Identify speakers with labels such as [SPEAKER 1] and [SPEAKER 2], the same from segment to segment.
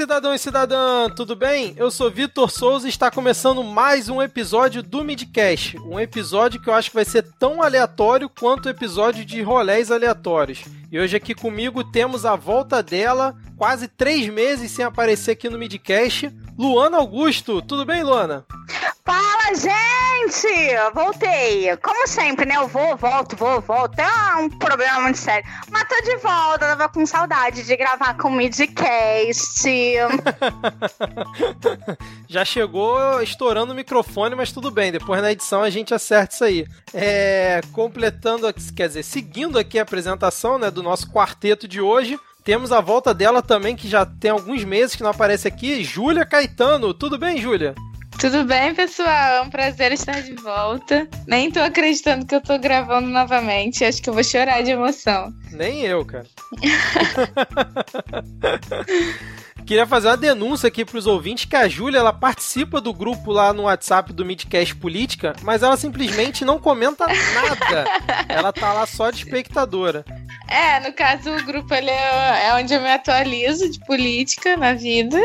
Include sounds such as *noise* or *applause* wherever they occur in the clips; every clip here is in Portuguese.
[SPEAKER 1] cidadão e cidadã, tudo bem? Eu sou Vitor Souza e está começando mais um episódio do Midcast. Um episódio que eu acho que vai ser tão aleatório quanto o episódio de rolés aleatórios. E hoje aqui comigo temos a volta dela, quase três meses sem aparecer aqui no Midcast, Luana Augusto. Tudo bem, Luana?
[SPEAKER 2] Fala, gente! Voltei. Como sempre, né? Eu vou, volto, vou, volto. É um problema muito sério. Mas tô de volta, tava com saudade de gravar com o Midcast. *laughs*
[SPEAKER 1] Já chegou estourando o microfone, mas tudo bem. Depois na edição a gente acerta isso aí. É, completando, quer dizer, seguindo aqui a apresentação né, do nosso quarteto de hoje. Temos a volta dela também, que já tem alguns meses que não aparece aqui, Júlia Caetano. Tudo bem, Júlia?
[SPEAKER 3] Tudo bem, pessoal? É um prazer estar de volta. Nem tô acreditando que eu tô gravando novamente. Acho que eu vou chorar de emoção.
[SPEAKER 1] Nem eu, cara. *laughs* Queria fazer uma denúncia aqui para os ouvintes que a Júlia ela participa do grupo lá no WhatsApp do Midcast Política, mas ela simplesmente não comenta nada. *laughs* ela tá lá só de espectadora.
[SPEAKER 3] É, no caso, o grupo ele é, é onde eu me atualizo de política na vida.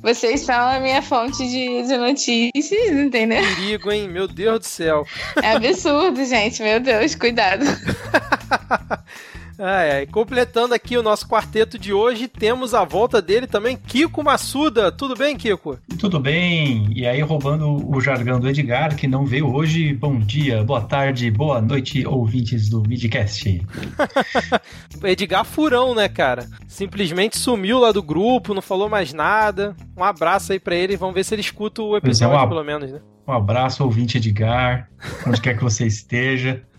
[SPEAKER 3] Vocês são a minha fonte de, de notícias, entendeu?
[SPEAKER 1] Perigo, hein? Meu Deus do céu.
[SPEAKER 3] É absurdo, gente. Meu Deus, cuidado. *laughs*
[SPEAKER 1] É, completando aqui o nosso quarteto de hoje, temos a volta dele também, Kiko Massuda. Tudo bem, Kiko?
[SPEAKER 4] Tudo bem. E aí, roubando o jargão do Edgar, que não veio hoje, bom dia, boa tarde, boa noite, ouvintes do Midcast. *laughs*
[SPEAKER 1] Edgar Furão, né, cara? Simplesmente sumiu lá do grupo, não falou mais nada. Um abraço aí pra ele, vamos ver se ele escuta o é, episódio, é, um pelo menos, né?
[SPEAKER 4] Um abraço, ouvinte Edgar, onde quer que você esteja. *laughs*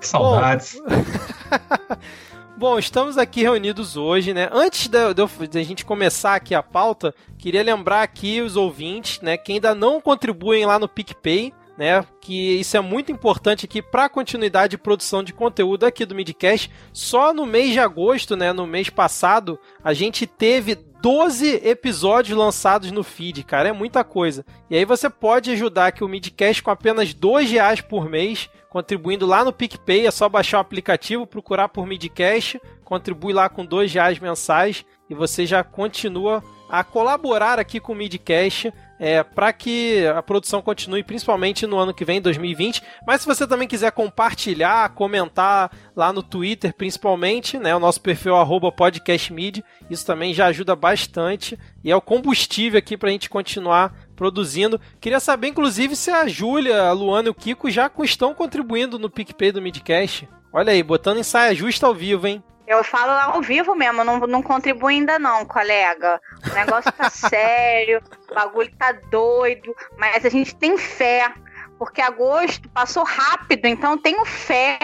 [SPEAKER 4] Saudades. *laughs*
[SPEAKER 1] Bom... Estamos aqui reunidos hoje, né? Antes da, gente começar aqui a pauta, queria lembrar aqui os ouvintes, né, que ainda não contribuem lá no PicPay, né? Que isso é muito importante aqui para a continuidade de produção de conteúdo aqui do Midcast. Só no mês de agosto, né? No mês passado, a gente teve 12 episódios lançados no feed, cara. É muita coisa. E aí você pode ajudar aqui o Midcast com apenas dois reais por mês contribuindo lá no PicPay. É só baixar o aplicativo, procurar por Midcast, contribui lá com dois reais mensais e você já continua a colaborar aqui com o Midcast é, para que a produção continue, principalmente no ano que vem, 2020. Mas se você também quiser compartilhar, comentar lá no Twitter, principalmente, né, o nosso perfil podcastmid, isso também já ajuda bastante e é o combustível aqui para a gente continuar produzindo. Queria saber, inclusive, se a Júlia, a Luana e o Kiko já estão contribuindo no PicPay do Midcast. Olha aí, botando em saia justa ao vivo, hein?
[SPEAKER 2] Eu falo ao vivo mesmo, não, não contribuo ainda não, colega. O negócio tá *laughs* sério, o bagulho tá doido, mas a gente tem fé, porque agosto passou rápido, então tenho fé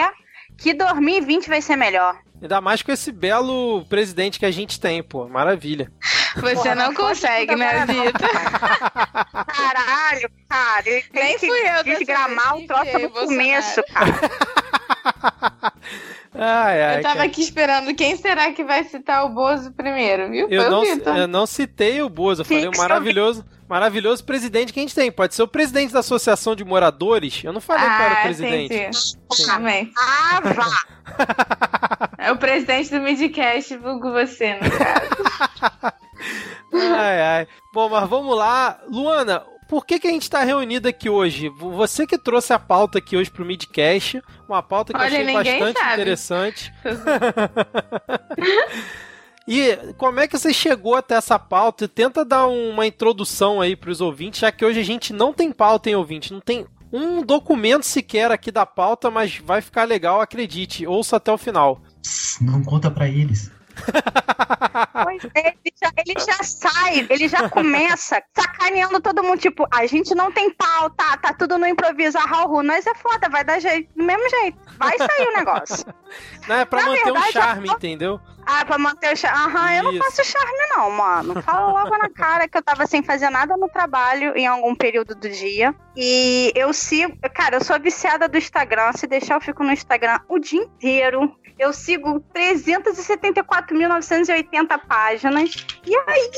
[SPEAKER 2] que 2020 vai ser melhor.
[SPEAKER 1] Ainda mais com esse belo presidente que a gente tem, pô. Maravilha.
[SPEAKER 3] Você Porra, não consegue, né, Vitor?
[SPEAKER 2] Caralho, cara. Ele tem Nem que fui eu desgramar o troço no começo, cara. *laughs*
[SPEAKER 3] Ai, ai, eu tava cara. aqui esperando quem será que vai citar o Bozo primeiro, viu?
[SPEAKER 1] Eu, não, eu não citei o Bozo, eu falei o maravilhoso, maravilhoso presidente que a gente tem. Pode ser o presidente da Associação de Moradores. Eu não falei ah, era o presidente.
[SPEAKER 3] Ah, *laughs* vá! é o presidente do Midcast, vulgo você, no caso. *laughs*
[SPEAKER 1] ai, ai. Bom, mas vamos lá. Luana, por que, que a gente está reunido aqui hoje? Você que trouxe a pauta aqui hoje para o Midcast, uma pauta que Olha, eu achei bastante sabe. interessante. *laughs* *laughs* e como é que você chegou até essa pauta? Tenta dar uma introdução aí para os ouvintes, já que hoje a gente não tem pauta, hein, ouvinte? Não tem um documento sequer aqui da pauta, mas vai ficar legal, acredite. Ouça até o final.
[SPEAKER 4] Não conta para eles.
[SPEAKER 2] Pois é, ele já, ele já, sai, ele já começa sacaneando todo mundo. Tipo, a gente não tem pau, tá, tá tudo no improviso. A Raul, nós é foda, vai dar jeito, do mesmo jeito. Vai sair o negócio. *laughs*
[SPEAKER 1] Não, é pra Na manter verdade, o charme, entendeu?
[SPEAKER 2] Ah, pra manter o charme. Aham, eu não faço charme, não, mano. Fala logo na cara que eu tava sem fazer nada no trabalho em algum período do dia. E eu sigo. Cara, eu sou viciada do Instagram. Se deixar, eu fico no Instagram o dia inteiro. Eu sigo 374.980 páginas. E aí,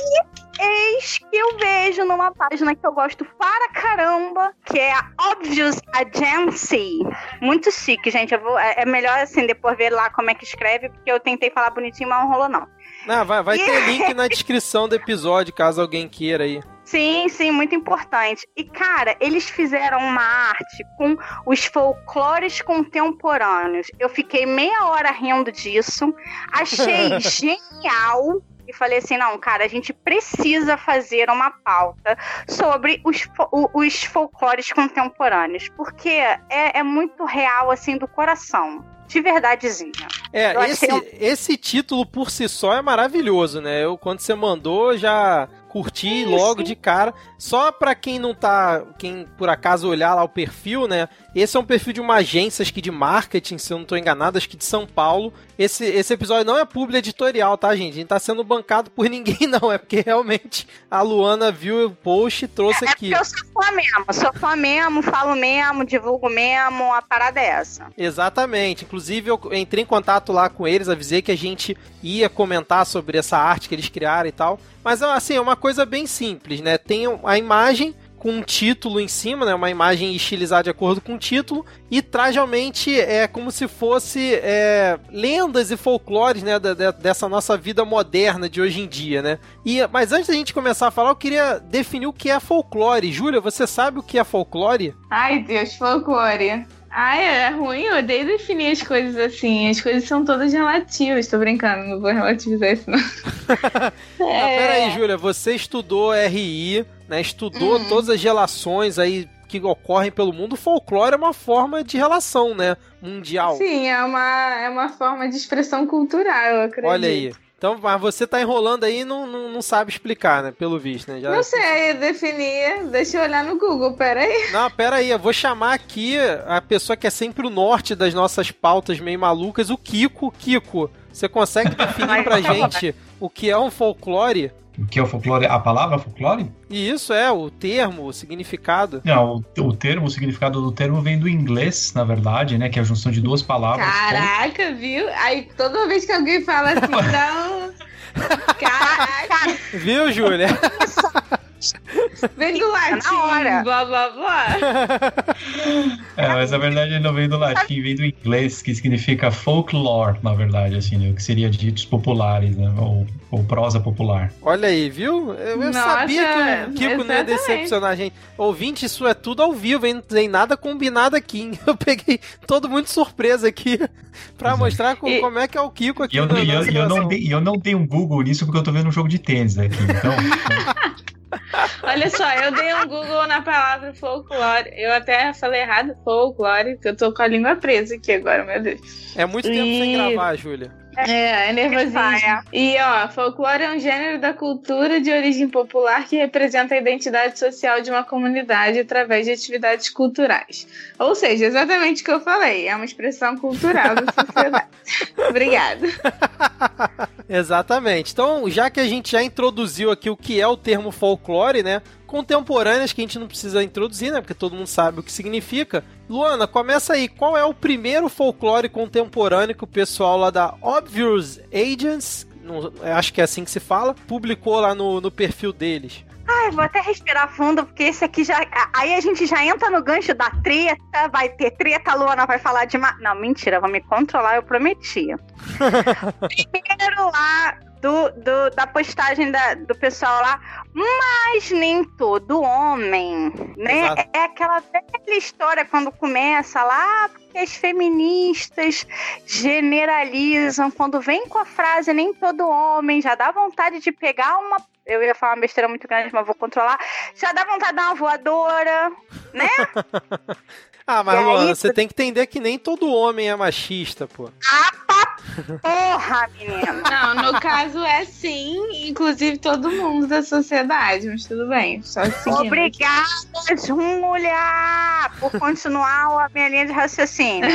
[SPEAKER 2] eis que eu vejo numa página que eu gosto para caramba, que é a Obvious Agency. Muito chique, gente. Vou, é, é melhor assim depois ver lá como é que escreve, porque eu tentei falar bonitinho, mas não rolou não.
[SPEAKER 1] Não, vai, vai ter *laughs* link na descrição do episódio, caso alguém queira aí.
[SPEAKER 2] Sim, sim, muito importante. E, cara, eles fizeram uma arte com os folclores contemporâneos. Eu fiquei meia hora rindo disso. Achei *laughs* genial. E falei assim: não, cara, a gente precisa fazer uma pauta sobre os, os folclores contemporâneos. Porque é, é muito real, assim, do coração de verdadezinha.
[SPEAKER 1] É, esse, esse título por si só é maravilhoso, né? Eu, quando você mandou, já curti logo de cara. Só para quem não tá, quem por acaso olhar lá o perfil, né? Esse é um perfil de uma agência, acho que de marketing, se eu não tô enganado, acho que de São Paulo. Esse, esse episódio não é publi editorial, tá, gente? A gente tá sendo bancado por *laughs* ninguém, não. É porque realmente a Luana viu o post e trouxe
[SPEAKER 2] é,
[SPEAKER 1] aqui.
[SPEAKER 2] É porque eu sou fã mesmo, sou fã mesmo, falo mesmo, divulgo mesmo, a parada é essa.
[SPEAKER 1] Exatamente. Inclusive, eu entrei em contato lá com eles, avisei que a gente ia comentar sobre essa arte que eles criaram e tal. Mas assim, é uma coisa bem simples, né? Tem a imagem com um título em cima, né? Uma imagem estilizada de acordo com o título e traz realmente é como se fosse é, lendas e folclores, né? Da, dessa nossa vida moderna de hoje em dia, né? E mas antes da gente começar a falar, eu queria definir o que é folclore. Júlia, você sabe o que é folclore?
[SPEAKER 3] Ai, Deus, folclore. Ai, é ruim, eu odeio definir as coisas assim. As coisas são todas relativas. Tô brincando, não vou relativizar isso, não. *laughs*
[SPEAKER 1] é... peraí, Júlia, você estudou RI, né? Estudou uhum. todas as relações aí que ocorrem pelo mundo. O folclore é uma forma de relação, né? Mundial.
[SPEAKER 3] Sim, é uma, é uma forma de expressão cultural, eu acredito.
[SPEAKER 1] Olha aí. Então, mas você tá enrolando aí e não, não, não, sabe explicar, né? Pelo visto, né?
[SPEAKER 3] Já... Não sei definir. Deixa eu olhar no Google, pera aí.
[SPEAKER 1] Não, pera aí. Eu vou chamar aqui a pessoa que é sempre o norte das nossas pautas meio malucas, o Kiko. Kiko, você consegue *laughs* definir pra gente o que é um folclore?
[SPEAKER 4] O que é o folclore? A palavra folclore?
[SPEAKER 1] E isso é, o termo, o significado.
[SPEAKER 4] Não, o, o, termo, o significado do termo vem do inglês, na verdade, né? Que é a junção de duas palavras.
[SPEAKER 3] Caraca, viu? Aí toda vez que alguém fala assim, *laughs* dá um. Caraca!
[SPEAKER 1] Viu, Júlia? *laughs*
[SPEAKER 3] Vem do latim, blá blá blá.
[SPEAKER 4] É, mas na verdade não vem do latim, vem do inglês, que significa folklore, na verdade, assim, né? o que seria ditos populares, né? Ou, ou prosa popular.
[SPEAKER 1] Olha aí, viu? Eu, eu Nossa, sabia que o Kiko não ia decepcionar a gente. Ouvinte, isso é tudo ao vivo, hein? Não tem nada combinado aqui. *laughs* Eu peguei todo mundo surpresa aqui *laughs* pra Exato. mostrar com, e... como é que é o Kiko aqui.
[SPEAKER 4] E eu, eu, eu, não, eu não tenho um Google nisso porque eu tô vendo um jogo de tênis aqui, então... *laughs*
[SPEAKER 3] Olha só, eu dei um Google na palavra folclore. Eu até falei errado, folclore, que eu tô com a língua presa aqui agora, meu Deus.
[SPEAKER 1] É muito tempo e... sem gravar, Júlia.
[SPEAKER 3] É, é nervosinho. E ó, folclore é um gênero da cultura de origem popular que representa a identidade social de uma comunidade através de atividades culturais. Ou seja, exatamente o que eu falei, é uma expressão cultural da sociedade. *laughs* Obrigada.
[SPEAKER 1] exatamente. Então, já que a gente já introduziu aqui o que é o termo folclore, né? Contemporâneas que a gente não precisa introduzir, né? Porque todo mundo sabe o que significa. Luana, começa aí. Qual é o primeiro folclore contemporâneo que o pessoal lá da Obvious Agents, não, acho que é assim que se fala, publicou lá no, no perfil deles?
[SPEAKER 2] Ai, vou até respirar fundo, porque esse aqui já. Aí a gente já entra no gancho da treta, vai ter treta, a Luana vai falar de. Ma... Não, mentira, vou me controlar, eu prometi. *laughs* Primeiro lá, do, do, da postagem da, do pessoal lá, mas nem todo homem, né? Exato. É aquela velha história quando começa lá, porque as feministas generalizam, quando vem com a frase nem todo homem, já dá vontade de pegar uma eu ia falar uma besteira muito grande, mas vou controlar. Já dá vontade de dar uma voadora, né? *laughs*
[SPEAKER 1] ah, mas Luana, você tem que entender que nem todo homem é machista, pô.
[SPEAKER 2] Ah, tá porra, menina. *laughs*
[SPEAKER 3] Não, no caso é sim, inclusive todo mundo da sociedade, mas tudo bem. Só
[SPEAKER 2] Obrigada, Júlia, por continuar a minha linha de raciocínio.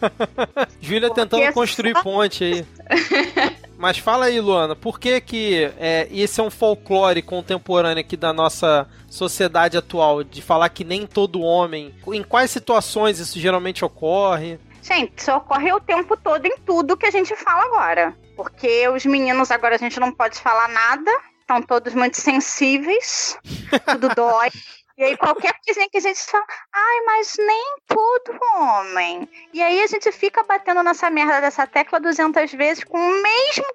[SPEAKER 2] *laughs*
[SPEAKER 1] Júlia tentando construir só... ponte aí. *laughs* Mas fala aí, Luana, por que que é, esse é um folclore contemporâneo aqui da nossa sociedade atual, de falar que nem todo homem, em quais situações isso geralmente ocorre?
[SPEAKER 2] Gente, isso ocorre o tempo todo em tudo que a gente fala agora. Porque os meninos agora a gente não pode falar nada, estão todos muito sensíveis, tudo dói. *laughs* E aí qualquer coisinha que a gente fala, ai, mas nem todo homem. E aí a gente fica batendo nessa merda dessa tecla 200 vezes com o mesmo...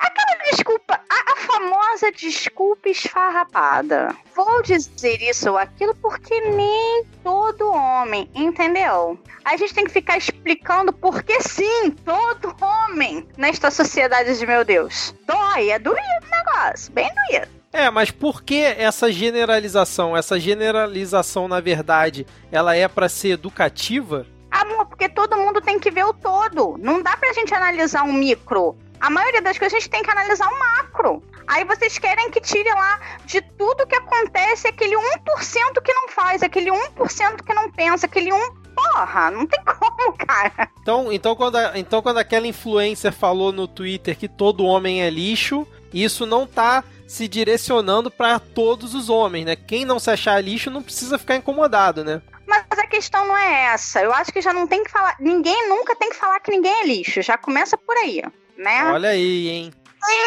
[SPEAKER 2] Aquela desculpa, a, a famosa desculpa esfarrapada. Vou dizer isso ou aquilo porque nem todo homem, entendeu? A gente tem que ficar explicando porque sim, todo homem nesta sociedade de meu Deus. Dói, é doído o negócio, bem doído.
[SPEAKER 1] É, mas por que essa generalização? Essa generalização, na verdade, ela é para ser educativa?
[SPEAKER 2] Amor, porque todo mundo tem que ver o todo. Não dá pra gente analisar um micro. A maioria das coisas a gente tem que analisar um macro. Aí vocês querem que tire lá de tudo que acontece aquele 1% que não faz, aquele 1% que não pensa, aquele 1 porra, não tem *laughs* como, cara.
[SPEAKER 1] Então, então, quando, a, então quando aquela influencer falou no Twitter que todo homem é lixo, isso não tá se direcionando para todos os homens, né? Quem não se achar lixo não precisa ficar incomodado, né?
[SPEAKER 2] Mas a questão não é essa. Eu acho que já não tem que falar. Ninguém nunca tem que falar que ninguém é lixo. Já começa por aí, né?
[SPEAKER 1] Olha aí, hein?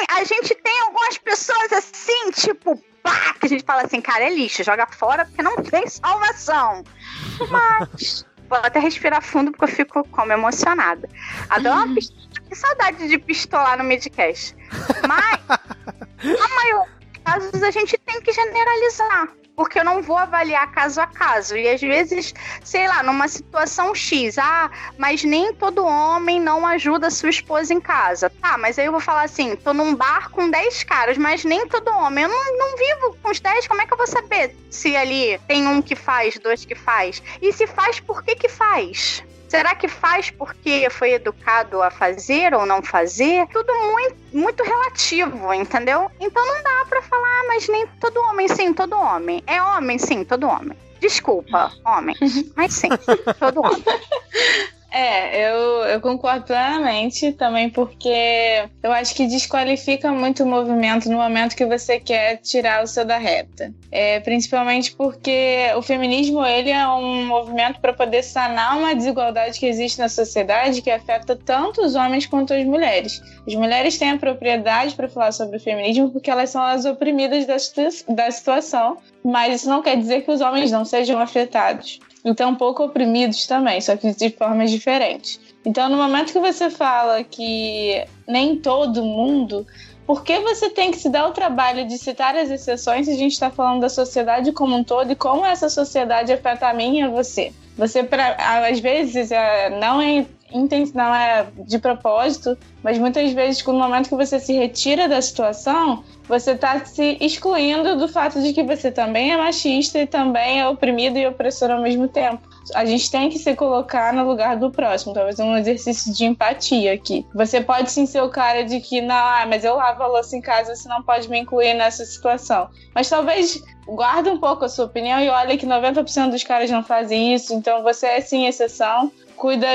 [SPEAKER 2] A gente tem algumas pessoas assim, tipo, pá, que a gente fala assim, cara, é lixo, joga fora porque não tem salvação. *laughs* Mas. Vou até respirar fundo porque eu fico como emocionada. Adoro uma *laughs* pistola. Que saudade de pistolar no midcast. Mas *laughs* a maioria dos casos a gente tem que generalizar. Porque eu não vou avaliar caso a caso. E às vezes, sei lá, numa situação X, ah, mas nem todo homem não ajuda sua esposa em casa. Tá, mas aí eu vou falar assim: tô num bar com 10 caras, mas nem todo homem. Eu não, não vivo com os 10, como é que eu vou saber se ali tem um que faz, dois que faz? E se faz, por que que faz? Será que faz porque foi educado a fazer ou não fazer? Tudo muito, muito relativo, entendeu? Então não dá para falar, ah, mas nem todo homem, sim, todo homem. É homem, sim, todo homem. Desculpa, *laughs* homem, mas sim, todo homem. *laughs*
[SPEAKER 3] É, eu, eu concordo plenamente também, porque eu acho que desqualifica muito o movimento no momento que você quer tirar o seu da reta. É, principalmente porque o feminismo ele é um movimento para poder sanar uma desigualdade que existe na sociedade que afeta tanto os homens quanto as mulheres. As mulheres têm a propriedade para falar sobre o feminismo porque elas são as oprimidas da, da situação, mas isso não quer dizer que os homens não sejam afetados então pouco oprimidos também, só que de formas diferentes. Então, no momento que você fala que nem todo mundo, por que você tem que se dar o trabalho de citar as exceções se a gente está falando da sociedade como um todo e como essa sociedade afeta a mim e a você? Você, pra, às vezes, é, não é intencional, é de propósito, mas muitas vezes, no momento que você se retira da situação, você está se excluindo do fato de que você também é machista e também é oprimido e opressor ao mesmo tempo. A gente tem que se colocar no lugar do próximo, talvez um exercício de empatia aqui. Você pode sim ser o cara de que, não, ah, mas eu lavo a louça em casa, você não pode me incluir nessa situação. Mas talvez guarde um pouco a sua opinião e olhe que 90% dos caras não fazem isso, então você é sim exceção cuida.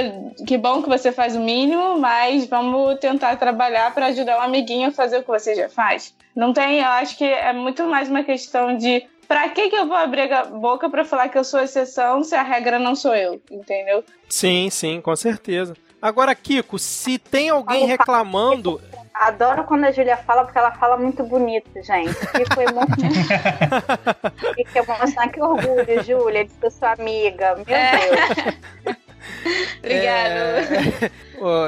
[SPEAKER 3] Que bom que você faz o mínimo, mas vamos tentar trabalhar para ajudar um amiguinho a fazer o que você já faz. Não tem, eu acho que é muito mais uma questão de Pra que, que eu vou abrir a boca para falar que eu sou exceção se a regra não sou eu, entendeu?
[SPEAKER 1] Sim, sim, com certeza. Agora, Kiko, se tem alguém reclamando.
[SPEAKER 2] Adoro quando a Júlia fala, porque ela fala muito bonito, gente. Fico emocionada. Fico emocionada. Que orgulho, Júlia, de ser sua amiga. Meu é. Deus. *laughs* *laughs*
[SPEAKER 3] Obrigado.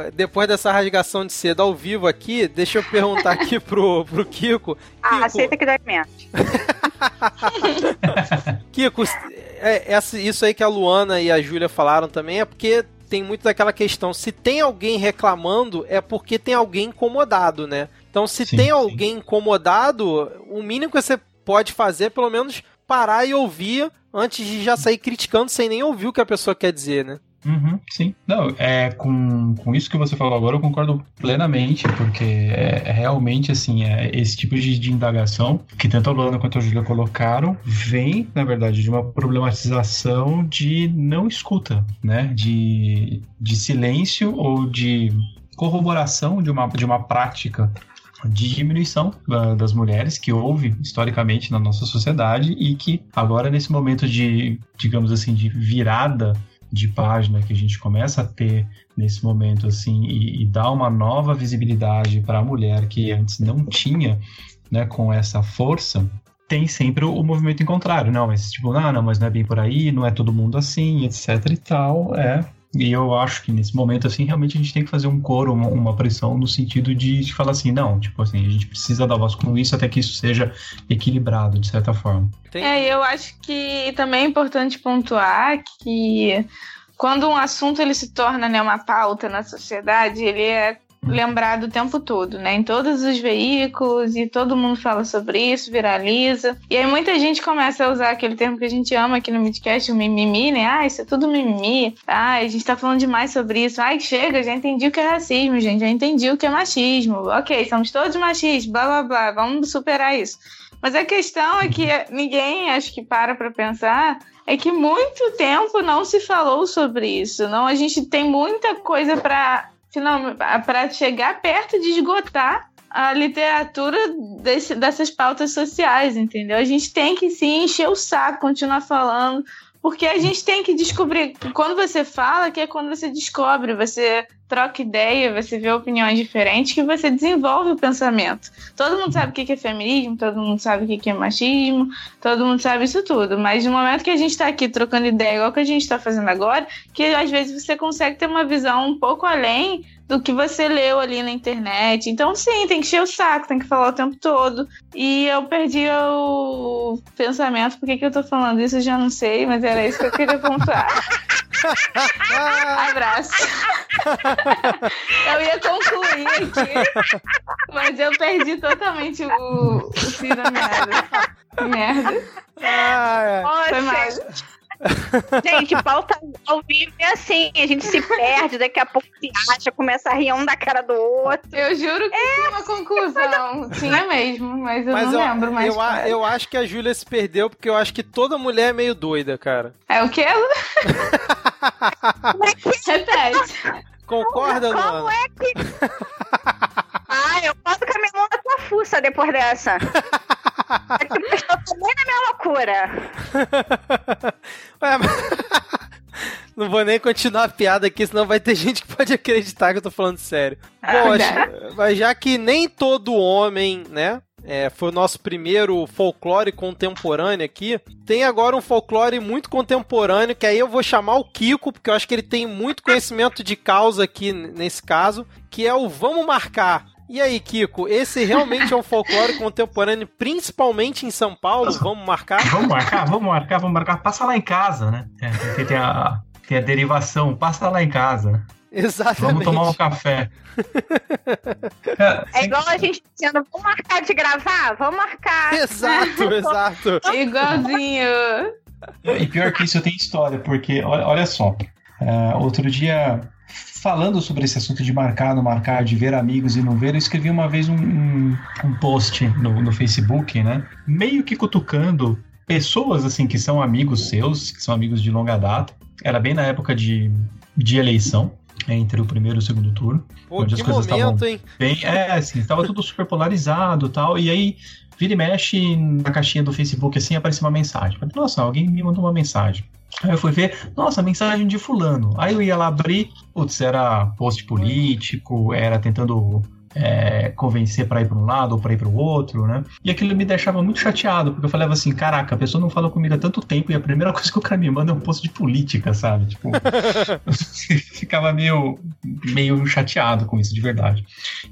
[SPEAKER 1] É... depois dessa rasgação de seda ao vivo aqui, deixa eu perguntar aqui pro, pro Kiko.
[SPEAKER 2] Ah, Kiko... aceita que dá menos. *laughs*
[SPEAKER 1] Kiko, é, essa, isso aí que a Luana e a Júlia falaram também é porque tem muito daquela questão, se tem alguém reclamando, é porque tem alguém incomodado, né? Então, se sim, tem sim. alguém incomodado, o mínimo que você pode fazer é pelo menos parar e ouvir antes de já sair criticando sem nem ouvir o que a pessoa quer dizer, né?
[SPEAKER 4] Uhum, sim. Não, é, com, com isso que você falou agora, eu concordo plenamente, porque é, é realmente assim, é, esse tipo de, de indagação que tanto a Luana quanto a Júlia colocaram, vem, na verdade, de uma problematização de não escuta, né? De, de silêncio ou de corroboração de uma, de uma prática de diminuição das mulheres que houve historicamente na nossa sociedade e que agora nesse momento de, digamos assim, de virada de página que a gente começa a ter nesse momento assim e, e dá uma nova visibilidade para a mulher que antes não tinha né, com essa força, tem sempre o, movimento em contrário. Não, mas tipo, não, não, mas não é bem por aí, não é todo mundo assim, etc e tal. É. E eu acho que nesse momento, assim, realmente a gente tem que fazer um coro, uma, uma pressão no sentido de, de, falar assim, não, tipo assim, a gente precisa dar voz com isso até que isso seja equilibrado, de certa forma.
[SPEAKER 3] É, eu acho que também é importante pontuar que quando um assunto ele se torna né, uma pauta na sociedade, ele é lembrado o tempo todo, né? Em todos os veículos e todo mundo fala sobre isso, viraliza. E aí muita gente começa a usar aquele termo que a gente ama aqui no Midcast, o mimimi, né? Ah, isso é tudo mimimi. Ah, a gente tá falando demais sobre isso. Ai, chega, já entendi o que é racismo, gente. Já entendi o que é machismo. Ok, somos todos machistas, blá blá blá. Vamos superar isso. Mas a questão é que ninguém acho que para para pensar é que muito tempo não se falou sobre isso. Não, a gente tem muita coisa para para chegar perto de esgotar a literatura desse, dessas pautas sociais, entendeu? A gente tem que se encher o saco, continuar falando, porque a gente tem que descobrir. Quando você fala, que é quando você descobre, você troca ideia, você vê opiniões diferentes, que você desenvolve o pensamento. Todo mundo sabe o que é feminismo, todo mundo sabe o que é machismo, todo mundo sabe isso tudo. Mas no momento que a gente está aqui trocando ideia, igual que a gente está fazendo agora, que às vezes você consegue ter uma visão um pouco além do que você leu ali na internet. Então, sim, tem que encher o saco, tem que falar o tempo todo. E eu perdi o pensamento, por que eu tô falando isso, eu já não sei, mas era isso que eu queria pontuar. *laughs* Abraço. eu ia concluir aqui, mas eu perdi totalmente o, o fio da merda. Merda.
[SPEAKER 2] Ah, é. Foi mais. Gente, pauta ao vivo é assim, a gente se perde, daqui a pouco se acha, começa a rir um da cara do outro.
[SPEAKER 3] Eu juro que é, tinha uma conclusão. Tinha mesmo, mas eu mas não eu, lembro mais.
[SPEAKER 1] Eu, eu acho que a Júlia se perdeu porque eu acho que toda mulher é meio doida, cara.
[SPEAKER 3] É o quê? *laughs* Repete.
[SPEAKER 1] Concorda,
[SPEAKER 2] Como, como é que. *laughs* ah, eu posso com a minha mão na tua fuça depois dessa. *laughs* É eu também na minha loucura.
[SPEAKER 1] Ué, *laughs* mas... *laughs* Não vou nem continuar a piada aqui, senão vai ter gente que pode acreditar que eu tô falando sério. Bom, ah, mas já que nem todo homem, né, é, foi o nosso primeiro folclore contemporâneo aqui. Tem agora um folclore muito contemporâneo, que aí eu vou chamar o Kiko, porque eu acho que ele tem muito conhecimento de causa aqui nesse caso, que é o Vamos Marcar. E aí, Kiko, esse realmente é um folclore *laughs* contemporâneo, principalmente em São Paulo? Vamos marcar?
[SPEAKER 4] Vamos marcar, vamos marcar, vamos marcar. Passa lá em casa, né? Tem, tem, a, tem a derivação, passa lá em casa.
[SPEAKER 1] Exatamente.
[SPEAKER 4] Vamos tomar um café. *laughs*
[SPEAKER 2] é, igual a gente dizendo, vamos marcar de gravar? Vamos marcar.
[SPEAKER 1] Exato, *laughs* exato.
[SPEAKER 3] Igualzinho.
[SPEAKER 4] E pior que isso, eu tenho história, porque, olha, olha só. Uh, outro dia, falando sobre esse assunto de marcar, não marcar, de ver amigos e não ver, eu escrevi uma vez um, um, um post no, no Facebook, né? Meio que cutucando pessoas, assim, que são amigos seus, que são amigos de longa data. Era bem na época de, de eleição entre o primeiro e o segundo turno.
[SPEAKER 1] Pô, onde as coisas momento, estavam
[SPEAKER 4] hein? bem. É, assim, estava tudo super polarizado tal. E aí, vira e mexe na caixinha do Facebook assim, aparece uma mensagem. Falei, nossa, alguém me mandou uma mensagem. Aí eu fui ver, nossa, mensagem de fulano. Aí eu ia lá abrir, putz, era post político, era tentando é, convencer para ir para um lado ou para ir para o outro, né? E aquilo me deixava muito chateado, porque eu falava assim, caraca, a pessoa não fala comigo há tanto tempo e a primeira *laughs* coisa que o cara me manda é um post de política, sabe? Tipo, *laughs* ficava meio, meio chateado com isso, de verdade.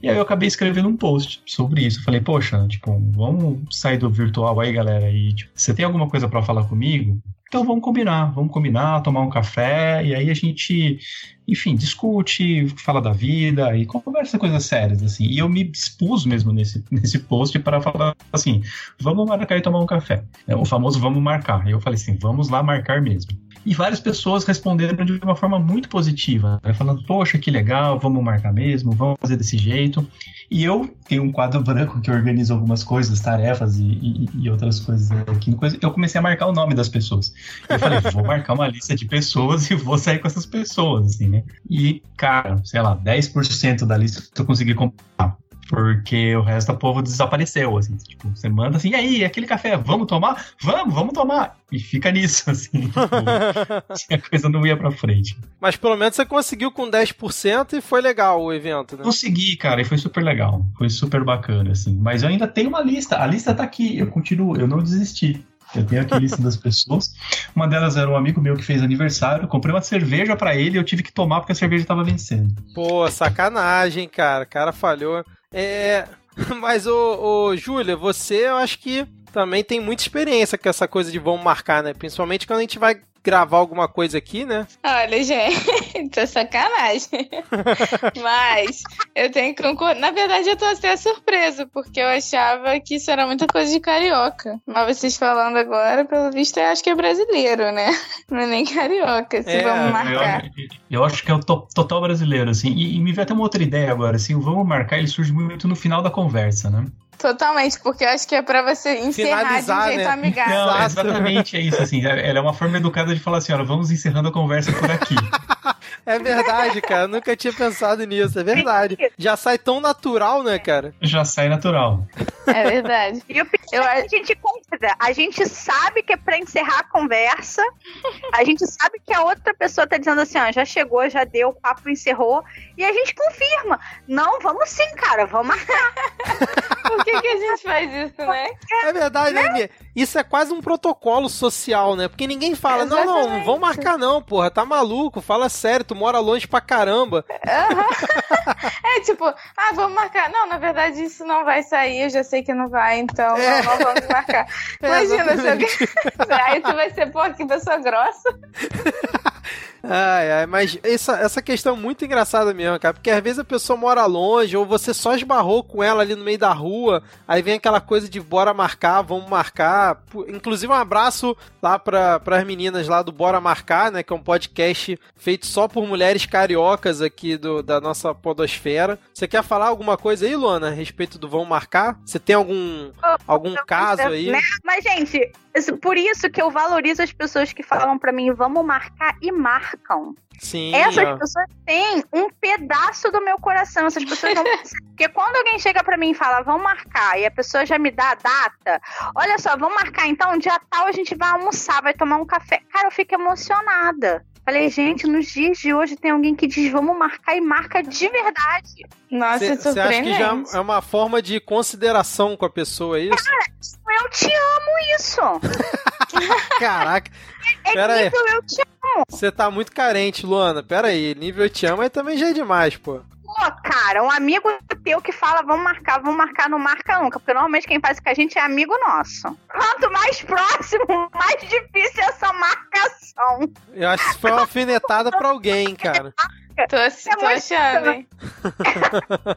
[SPEAKER 4] E aí eu acabei escrevendo um post sobre isso. Eu falei, poxa, tipo, vamos sair do virtual aí, galera, e tipo, você tem alguma coisa para falar comigo? Então vamos combinar, vamos combinar, tomar um café, e aí a gente, enfim, discute, fala da vida e conversa coisas sérias, assim. E eu me expus mesmo nesse, *laughs* nesse post para falar assim: vamos marcar e tomar um café. É, o famoso vamos marcar. E eu falei assim: vamos lá marcar mesmo. E várias pessoas responderam de uma forma muito positiva, né? falando: poxa, que legal, vamos marcar mesmo, vamos fazer desse jeito. E eu tenho um quadro branco que organiza algumas coisas, tarefas e, e, e outras coisas aqui. Eu comecei a marcar o nome das pessoas. Eu falei, *laughs* vou marcar uma lista de pessoas e vou sair com essas pessoas, assim, né? E, cara, sei lá, 10% da lista eu consegui comprar. Porque o resto do povo desapareceu, assim. Tipo, você manda assim, e aí, aquele café, vamos tomar? Vamos, vamos tomar! E fica nisso, *laughs* assim. Tipo, *laughs* a coisa não ia pra frente.
[SPEAKER 1] Mas pelo menos você conseguiu com 10% e foi legal o evento, né?
[SPEAKER 4] Consegui, cara, e foi super legal. Foi super bacana, assim. Mas eu ainda tenho uma lista. A lista tá aqui, eu continuo, eu não desisti. Eu tenho aqui a lista das pessoas. Uma delas era um amigo meu que fez aniversário. Eu comprei uma cerveja para ele e eu tive que tomar porque a cerveja tava vencendo.
[SPEAKER 1] Pô, sacanagem, cara. O cara falhou. É. *laughs* Mas, ô, ô Júlia, você eu acho que também tem muita experiência com essa coisa de vamos marcar, né? Principalmente quando a gente vai gravar alguma coisa aqui, né?
[SPEAKER 3] Olha, gente, *laughs* tô sacanagem. *laughs* Mas eu tenho que concordar. Na verdade, eu tô até surpresa, porque eu achava que isso era muita coisa de carioca. Mas vocês falando agora, pelo visto, eu acho que é brasileiro, né? *laughs* Não é nem carioca, se é, vamos marcar.
[SPEAKER 4] Eu, eu, acho que é o to total brasileiro, assim. E, e me veio até uma outra ideia agora, assim, o vamos marcar, ele surge muito no final da conversa, né?
[SPEAKER 3] Totalmente, porque eu acho que é pra você encerrar Finalizar, de um jeito né? amigável.
[SPEAKER 4] Não, exatamente, é isso, assim. É, ela é uma forma educada de falar assim, olha, vamos encerrando a conversa por aqui. *laughs*
[SPEAKER 1] é verdade, cara. Eu nunca tinha pensado nisso, é verdade. Já sai tão natural, né, cara?
[SPEAKER 4] Já sai natural.
[SPEAKER 3] É verdade.
[SPEAKER 2] E o eu, a gente concorda. A gente sabe que é pra encerrar a conversa. A gente sabe que a outra pessoa tá dizendo assim, ó, já chegou, já deu, o papo encerrou. E a gente confirma. Não, vamos sim, cara, vamos marcar. *laughs*
[SPEAKER 3] Por que, que a gente faz isso, né?
[SPEAKER 1] É verdade, né? Isso é quase um protocolo social, né? Porque ninguém fala, Exatamente. não, não, não vão marcar não, porra, tá maluco, fala sério, tu mora longe pra caramba.
[SPEAKER 3] Uhum. *laughs* é tipo, ah, vamos marcar. Não, na verdade isso não vai sair, eu já sei que não vai, então é. não, não, vamos marcar. *laughs* Imagina, se alguém... *laughs* aí tu vai ser, pô, que pessoa grossa.
[SPEAKER 1] Ai, ai, mas essa, essa questão é muito engraçada mesmo, cara, porque às vezes a pessoa mora longe, ou você só esbarrou com ela ali no meio da rua, aí vem aquela coisa de bora marcar, vamos marcar. Inclusive, um abraço lá para as meninas lá do Bora Marcar, né, que é um podcast feito só por mulheres cariocas aqui do, da nossa podosfera. Você quer falar alguma coisa aí, Luana, a respeito do Vamos Marcar? Você tem algum, algum caso aí? Né?
[SPEAKER 2] Mas, gente, por isso que eu valorizo as pessoas que falam para mim, vamos marcar e marcam.
[SPEAKER 1] Sim,
[SPEAKER 2] Essas ó. pessoas têm um pedaço do meu coração. Essas pessoas não. *laughs* Porque quando alguém chega para mim e fala, vamos marcar, e a pessoa já me dá a data, olha só, vamos marcar então, dia tal a gente vai almoçar, vai tomar um café. Cara, eu fico emocionada. Falei, gente, nos dias de hoje tem alguém que diz vamos marcar e marca de verdade.
[SPEAKER 3] Nossa, Você acha que já
[SPEAKER 1] é uma forma de consideração com a pessoa, é isso?
[SPEAKER 2] Cara, eu te amo isso. *laughs*
[SPEAKER 1] Caraca.
[SPEAKER 2] É, Pera nível aí. eu te amo.
[SPEAKER 1] Você tá muito carente, Luana. Pera aí, nível te amo aí também já é demais, pô.
[SPEAKER 2] Pô, cara, um amigo teu que fala, vamos marcar, vamos marcar, não marca nunca. Porque normalmente quem faz com a gente é amigo nosso. Quanto mais próximo, *laughs* mais difícil essa marcação.
[SPEAKER 1] Eu acho que foi uma alfinetada pra alguém, cara. *laughs*
[SPEAKER 3] Tô, é tô achando, hein?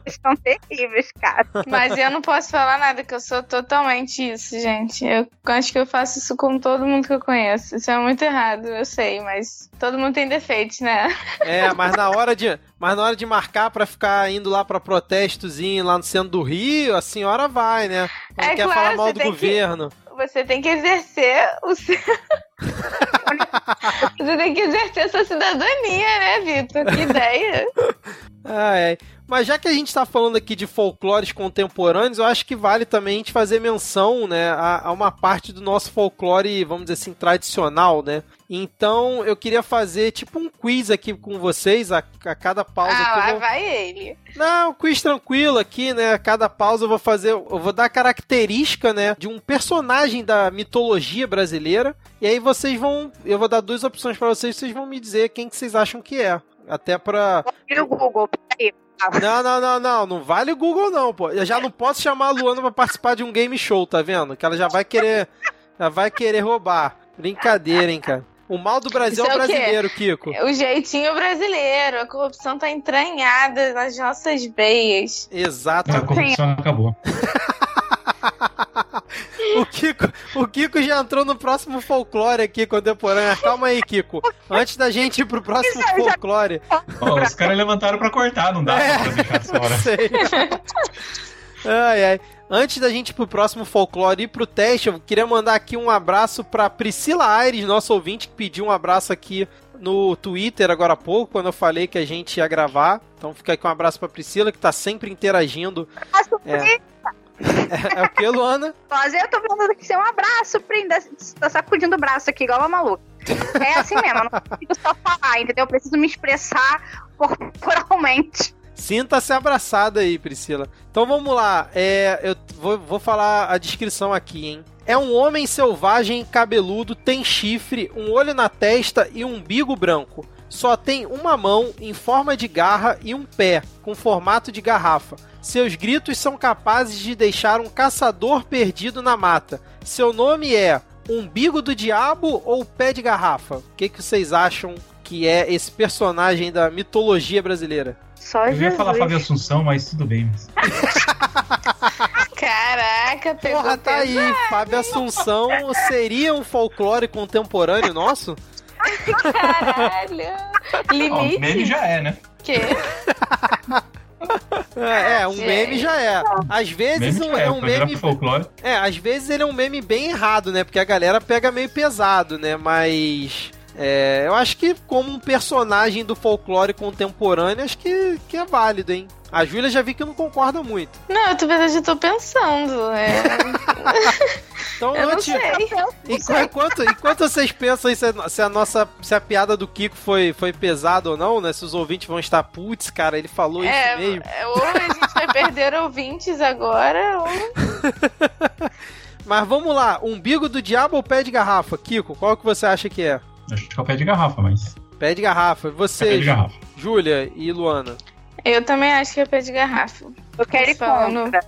[SPEAKER 2] Estão terríveis, cara.
[SPEAKER 3] Mas eu não posso falar nada, que eu sou totalmente isso, gente. Eu acho que eu faço isso com todo mundo que eu conheço. Isso é muito errado, eu sei, mas todo mundo tem defeitos, né?
[SPEAKER 1] É, mas na hora de, mas na hora de marcar para ficar indo lá para protestozinho lá no centro do Rio, a senhora vai, né? Não é quer claro, falar mal do governo.
[SPEAKER 3] Que você tem que exercer o seu. *laughs* você tem que exercer a sua cidadania, né, Vitor? Que ideia!
[SPEAKER 1] Ah, é. Mas já que a gente está falando aqui de folclores contemporâneos, eu acho que vale também a gente fazer menção né, a, a, uma parte do nosso folclore, vamos dizer assim, tradicional, né? Então eu queria fazer tipo um quiz aqui com vocês a, a cada pausa.
[SPEAKER 3] Ah,
[SPEAKER 1] lá
[SPEAKER 3] vou... vai ele.
[SPEAKER 1] Não, um quiz tranquilo aqui, né? A cada pausa eu vou fazer, eu vou dar característica, né, de um personagem da mitologia brasileira. E aí vocês vão, eu vou dar duas opções para vocês, vocês vão me dizer quem que vocês acham que é. Até pra.
[SPEAKER 2] o Google, peraí.
[SPEAKER 1] Não, não, não, não. Não vale o Google, não, pô. Eu já não posso chamar a Luana pra participar de um game show, tá vendo? Que ela já vai querer. Já vai querer roubar. Brincadeira, hein, cara. O mal do Brasil é, é o brasileiro, Kiko.
[SPEAKER 3] O jeitinho brasileiro. A corrupção tá entranhada nas nossas veias.
[SPEAKER 1] Exato.
[SPEAKER 4] A corrupção acabou. *laughs* *laughs*
[SPEAKER 1] o, Kiko, o Kiko já entrou no próximo folclore aqui contemporâneo. Calma aí, Kiko. Antes da gente ir pro próximo folclore.
[SPEAKER 4] Oh, os caras levantaram pra cortar, não dá é, pra *laughs* deixar fora.
[SPEAKER 1] Sei. ai, ai. Antes da gente ir pro próximo folclore e pro teste, eu queria mandar aqui um abraço pra Priscila Aires, nosso ouvinte, que pediu um abraço aqui no Twitter agora há pouco, quando eu falei que a gente ia gravar. Então fica aqui um abraço pra Priscila, que tá sempre interagindo. É. É, é o que, Luana?
[SPEAKER 2] Mas eu tô falando que ser um abraço, Prinda. Tô sacudindo o braço aqui, igual uma maluca. É assim mesmo, eu não consigo só falar, entendeu? Eu preciso me expressar corporalmente.
[SPEAKER 1] Sinta-se abraçada aí, Priscila. Então vamos lá. É, eu vou, vou falar a descrição aqui, hein? É um homem selvagem cabeludo, tem chifre, um olho na testa e um umbigo branco. Só tem uma mão em forma de garra e um pé, com formato de garrafa. Seus gritos são capazes de deixar um caçador perdido na mata. Seu nome é Umbigo do Diabo ou Pé de Garrafa? O que, que vocês acham que é esse personagem da mitologia brasileira?
[SPEAKER 2] Só
[SPEAKER 4] Eu ia
[SPEAKER 2] Jesus.
[SPEAKER 4] falar Fábio Assunção, mas tudo bem. Mas... *laughs*
[SPEAKER 3] Caraca, pegou
[SPEAKER 1] Porra, tá aí. Fábio Assunção seria um folclore contemporâneo nosso?
[SPEAKER 3] Caralho.
[SPEAKER 4] Ó,
[SPEAKER 3] Limite.
[SPEAKER 4] meme já é, né?
[SPEAKER 3] quê? *laughs*
[SPEAKER 1] É, é, um meme já é. Às vezes
[SPEAKER 4] Meme
[SPEAKER 1] um- é
[SPEAKER 4] é,
[SPEAKER 1] um meme.
[SPEAKER 4] folclore.
[SPEAKER 1] É, às vezes ele é um meme bem errado, né? Porque a galera pega meio pesado, né? Mas. é, eu acho que como um personagem do folclore contemporâneo, acho que, que é válido, hein? A Júlia já vi que não concorda muito.
[SPEAKER 3] Não, eu tô, verdade, eu tô pensando. É... *laughs* *laughs*
[SPEAKER 1] Então,
[SPEAKER 3] Eu não sei.
[SPEAKER 1] enqu- enquanto, enquanto vocês pensam aí se a, se a nossa se a piada do Kiko foi, foi pesada ou não, né? Se os ouvintes vão estar, putz, cara, ele falou
[SPEAKER 3] É,
[SPEAKER 1] isso mesmo.
[SPEAKER 3] é, ou a gente vai perder *laughs* ouvintes agora, ou...
[SPEAKER 1] Mas vamos lá, umbigo do diabo ou pé de garrafa? Kiko, qual que você acha que é?
[SPEAKER 4] Acho que é o pé de garrafa, mas.
[SPEAKER 1] Pé de garrafa.
[SPEAKER 4] É pé
[SPEAKER 1] Você,
[SPEAKER 4] de garrafa.
[SPEAKER 1] Júlia e Luana.
[SPEAKER 3] Eu também acho que é pé de garrafa.
[SPEAKER 2] Eu quero ir
[SPEAKER 3] Falando-
[SPEAKER 2] contra.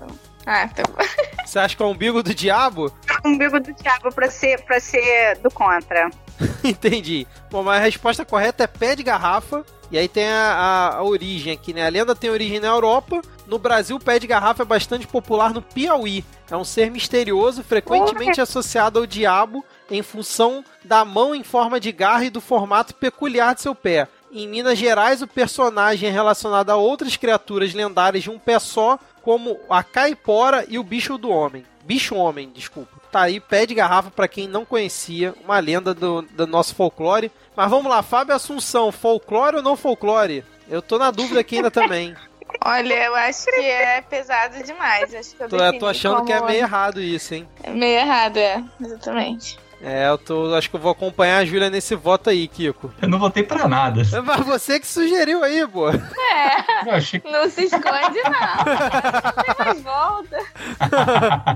[SPEAKER 3] Ah, tá bom. *laughs*
[SPEAKER 1] Você acha que é o umbigo do diabo?
[SPEAKER 2] O umbigo do diabo pra ser, pra ser do contra. *laughs*
[SPEAKER 1] Entendi. Bom, mas a resposta correta é pé de garrafa. E aí tem a, a- a origem aqui, né? A lenda tem origem na Europa. No Brasil, o pé de garrafa é bastante popular no Piauí. É um ser misterioso, frequentemente associado ao diabo, em função da mão em forma de garra e do formato peculiar de seu pé. Em Minas Gerais, o personagem é relacionado a outras criaturas lendárias de um pé só, como a caipora e o bicho do homem. Bicho homem, desculpa. Tá aí, pé de garrafa pra quem não conhecia, uma lenda do, do nosso folclore. Mas vamos lá, Fábio Assunção, folclore ou não folclore? Eu tô na dúvida aqui ainda também. *laughs*
[SPEAKER 3] Olha, eu acho que é pesado demais. Acho que eu
[SPEAKER 1] Tô, eu tô achando que é
[SPEAKER 3] como-
[SPEAKER 1] meio errado isso, hein?
[SPEAKER 3] É meio errado, é. Exatamente.
[SPEAKER 1] É, eu tô, acho que eu vou acompanhar a Júlia nesse voto aí, Kiko.
[SPEAKER 4] Eu não votei pra nada.
[SPEAKER 1] Mas você que sugeriu aí, pô.
[SPEAKER 3] É,
[SPEAKER 4] Eu achei
[SPEAKER 3] não se esconde, não. Não tem mais volta.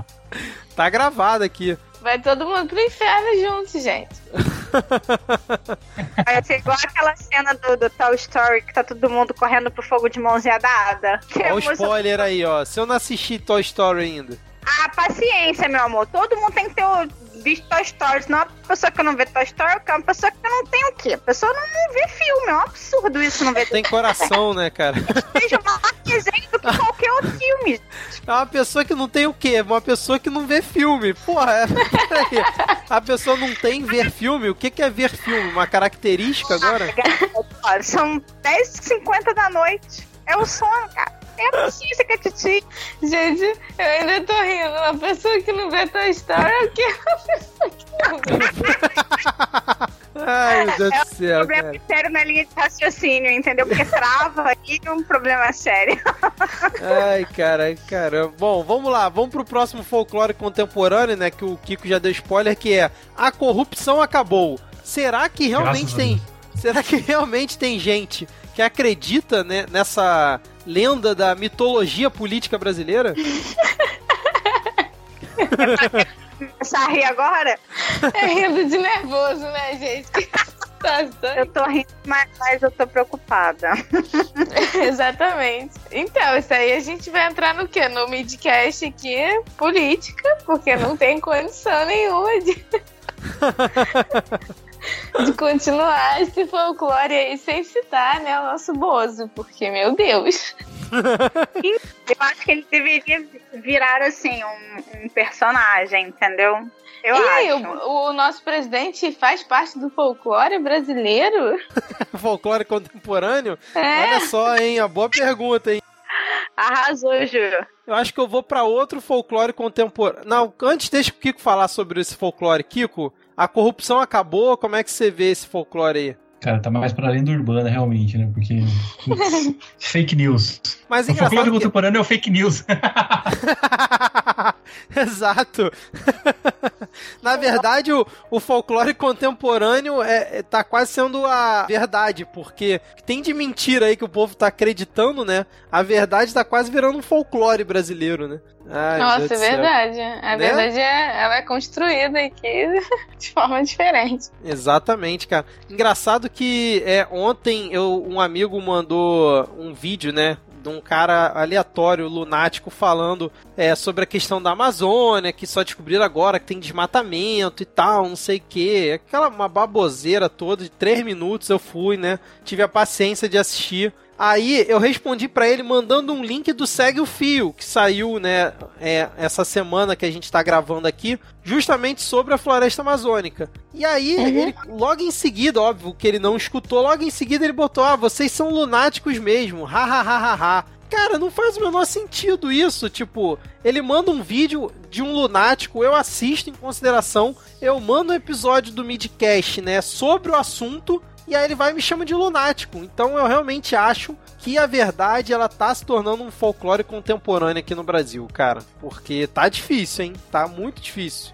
[SPEAKER 3] *laughs*
[SPEAKER 1] Tá gravado aqui.
[SPEAKER 3] Vai todo mundo pro inferno junto, gente.
[SPEAKER 2] Vai ser igual aquela cena do, do Toy Story que tá todo mundo correndo pro fogo de mãozinha dada.
[SPEAKER 1] Olha o spoiler aí, ó. Se eu não assisti Toy Story ainda.
[SPEAKER 2] Ah, paciência, meu amor. Todo mundo tem que ter o visto Toy Story. Senão a pessoa que não vê Toy Story é uma pessoa que não tem o quê? A pessoa não, não vê filme. É um absurdo isso não ver
[SPEAKER 1] Tem coração, né, cara?
[SPEAKER 2] Seja mais desenho do que qualquer outro filme.
[SPEAKER 1] É uma pessoa que não tem o quê? Uma pessoa que não vê filme. Porra, é... *laughs* peraí. A pessoa não tem ver filme? O que que é ver filme? Uma característica agora?
[SPEAKER 2] São 10h50 da noite. É o sono, cara. É a que a Titi.
[SPEAKER 3] Gente, eu ainda tô rindo. Uma pessoa que não vê Toy Story é o que uma pessoa que não vê.
[SPEAKER 1] Ai, meu Deus do
[SPEAKER 2] É um
[SPEAKER 1] céu,
[SPEAKER 2] problema
[SPEAKER 1] cara.
[SPEAKER 2] sério na linha de raciocínio, entendeu? Porque trava aí um problema sério.
[SPEAKER 1] Ai, cara, caramba. Bom, vamos lá, vamos pro próximo folclore contemporâneo, né? Que o Kiko já deu spoiler, que é a corrupção acabou. Será que realmente
[SPEAKER 4] Graças a
[SPEAKER 1] tem. Será que realmente tem gente que acredita né, nessa lenda da mitologia política brasileira?
[SPEAKER 2] Começar a rir agora?
[SPEAKER 3] É rindo de nervoso, né, gente? *laughs* Que situação.
[SPEAKER 2] Eu tô rindo, mas, mas eu tô preocupada. *laughs*
[SPEAKER 3] Exatamente. Então, isso aí a gente vai entrar no quê? No midcast aqui, política, porque não tem condição nenhuma de, *laughs* de continuar esse folclore aí sem citar, né, o nosso Bozo, porque, meu Deus. *laughs*
[SPEAKER 2] Eu acho que ele deveria virar, assim, um, um personagem, entendeu? Eu
[SPEAKER 3] e
[SPEAKER 2] acho.
[SPEAKER 3] aí, o, o nosso presidente faz parte do folclore brasileiro? *laughs*
[SPEAKER 1] folclore contemporâneo?
[SPEAKER 3] É.
[SPEAKER 1] Olha só, hein? A boa pergunta, hein?
[SPEAKER 2] Arrasou, Ju.
[SPEAKER 1] Eu acho que eu vou pra outro folclore contemporâneo. Não, antes deixa o Kiko falar sobre esse folclore. Kiko, a corrupção acabou? Como é que você vê esse folclore aí?
[SPEAKER 4] Cara, tá mais pra lenda urbana, realmente, né? Porque. *laughs* fake news.
[SPEAKER 1] Mas
[SPEAKER 4] O folclore
[SPEAKER 1] que...
[SPEAKER 4] contemporâneo é o fake news. *laughs*
[SPEAKER 1] Exato. *laughs* Na verdade, o, o folclore contemporâneo é, é- tá quase sendo a verdade, porque tem de mentira aí que o povo tá acreditando, né? A verdade tá quase virando um folclore brasileiro, né? Ai,
[SPEAKER 3] Nossa, é verdade. A verdade é, ela é construída aqui *laughs* de forma diferente.
[SPEAKER 1] Exatamente, cara. Engraçado que é, ontem eu, um amigo mandou um vídeo, né? De um cara aleatório, lunático, falando é, sobre a questão da Amazônia, que só descobriram agora que tem desmatamento e tal, não sei o que. Aquela uma baboseira toda de três minutos eu fui, né? Tive a paciência de assistir. Aí eu respondi pra ele mandando um link do Segue o Fio, que saiu, né, é, essa semana que a gente tá gravando aqui, justamente sobre a floresta amazônica. E aí, ele, logo em seguida, óbvio que ele não escutou, logo em seguida ele botou: Ah, vocês são lunáticos mesmo, ha ha ha ha ha. Cara, não faz o menor sentido isso. Tipo, ele manda um vídeo de um lunático, eu assisto em consideração, eu mando um episódio do Midcast, né, sobre o assunto, e aí ele vai e me chama de lunático. Então eu realmente acho que a verdade ela tá se tornando um folclore contemporâneo aqui no Brasil, cara. Porque tá difícil, hein? Tá muito difícil.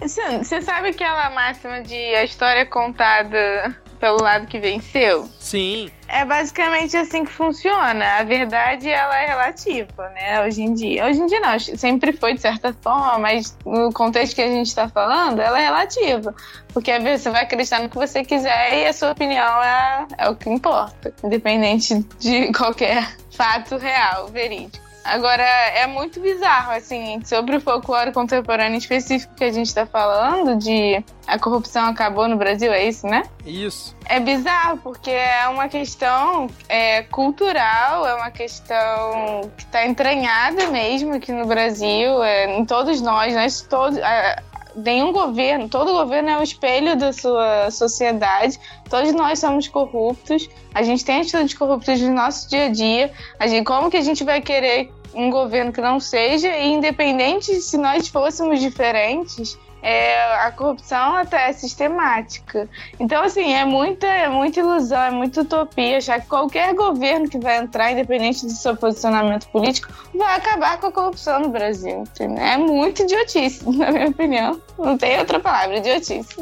[SPEAKER 3] Você sabe aquela máxima de a história é contada pelo lado que venceu?
[SPEAKER 1] Sim,
[SPEAKER 3] É basicamente assim que funciona. A verdade ela é relativa, né? Hoje em dia. Hoje em dia não, sempre foi de certa forma, mas no contexto que a gente está falando, ela é relativa. Porque às vezes você vai acreditar no que você quiser e a sua opinião é, é o que importa, independente de *laughs* qualquer fato real, verídico. Agora, é muito bizarro, assim, sobre o folclore contemporâneo específico que a gente tá falando, de a corrupção acabou no Brasil, é isso, né?
[SPEAKER 1] isso.
[SPEAKER 3] É bizarro, porque é uma questão é, cultural, é uma questão que está entranhada mesmo aqui no Brasil, é, em todos nós, nós todos. é, nenhum governo, todo governo é o espelho da sua sociedade, todos nós somos corruptos, a gente tem atitudes corruptas no nosso dia a dia, a gente, como que a gente vai querer um governo que não seja, e independente se nós fôssemos diferentes, é, a corrupção até é sistemática. Então, assim, é muita, é muita ilusão, é muita utopia achar que qualquer governo que vai entrar, independente do seu posicionamento político, vai acabar com a corrupção no Brasil. entendeu? É muito idiotice, *laughs* na minha opinião. Não tem outra palavra, idiotice.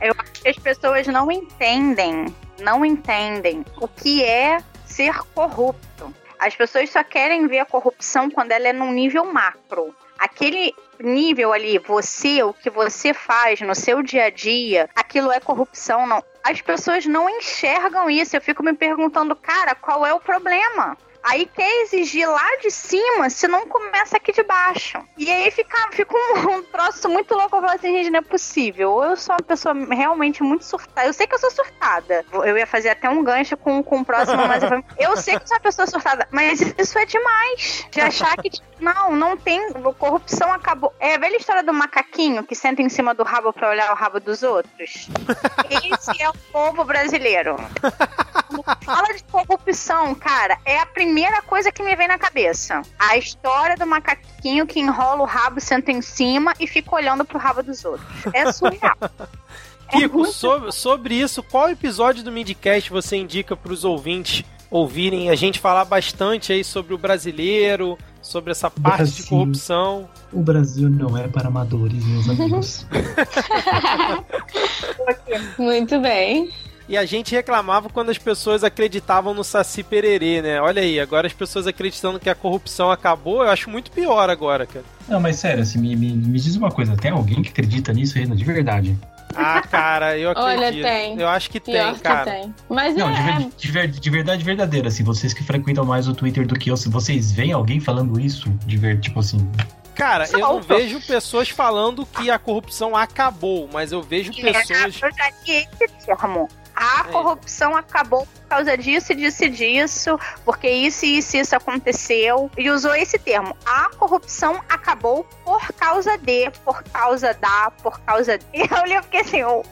[SPEAKER 2] Eu acho que as pessoas não entendem, não entendem o que é ser corrupto. As pessoas só querem ver a corrupção quando ela é num nível macro. Aquele nível ali, você, o que você faz no seu dia a dia, aquilo é corrupção, não. As pessoas não enxergam isso. Eu fico me perguntando, cara, qual é o problema? Aí quer exigir lá de cima se não começa aqui de baixo. E aí fica, fica um, *laughs* um troço muito louco. Eu falo assim, gente, não é possível. Ou eu sou uma pessoa realmente muito surtada. Eu sei que eu sou surtada. Eu ia fazer até um gancho com, com o próximo, mas eu, falei, eu sei que eu sou uma pessoa surtada. Mas isso é demais. De achar que, tipo, não, não tem. Corrupção acabou. É a velha história do macaquinho que senta em cima do rabo pra olhar o rabo dos outros. Esse é o povo brasileiro. Quando *laughs* fala de corrupção, cara, é a primeira coisa que me vem na cabeça. A história do macaquinho que enrola o rabo, senta em cima e fica olhando pro rabo dos outros. É *laughs* surreal. É
[SPEAKER 1] Kiko,
[SPEAKER 2] muito-
[SPEAKER 1] sobre, sobre isso, qual episódio do Midcast você indica pros ouvintes ouvirem a gente falar bastante aí sobre o brasileiro, sobre essa parte de
[SPEAKER 4] Brasil.
[SPEAKER 1] corrupção?
[SPEAKER 4] O Brasil não é para amadores, meus amigos. *laughs* *laughs*
[SPEAKER 3] Muito bem.
[SPEAKER 1] E a gente reclamava quando as pessoas acreditavam no Saci Pererê, né? Olha aí, agora as pessoas acreditando que a corrupção acabou, eu acho muito pior agora, cara.
[SPEAKER 4] Não, mas sério, assim, me, me, me diz uma coisa, tem alguém que acredita nisso, Renan, de verdade?
[SPEAKER 1] Ah, cara, eu *laughs*
[SPEAKER 3] Olha,
[SPEAKER 1] acredito.
[SPEAKER 3] tem.
[SPEAKER 1] Eu acho que
[SPEAKER 3] Pior
[SPEAKER 1] tem,
[SPEAKER 3] que
[SPEAKER 1] cara.
[SPEAKER 3] tem. Mas
[SPEAKER 4] Não, de,
[SPEAKER 3] é,
[SPEAKER 4] ver- de, ver- de verdade verdadeira, assim, vocês que frequentam mais o Twitter do que eu, se vocês veem alguém falando isso, de ver, tipo assim,
[SPEAKER 1] Cara, eu não vejo pessoas falando que a corrupção acabou, mas eu vejo pessoas.
[SPEAKER 2] A
[SPEAKER 1] É.
[SPEAKER 2] corrupção acabou por causa disso e disso e disso, porque isso e isso e isso aconteceu. E usou esse termo. A corrupção acabou por causa de, por causa da, por causa de. *laughs* Eu li e fiquei assim, o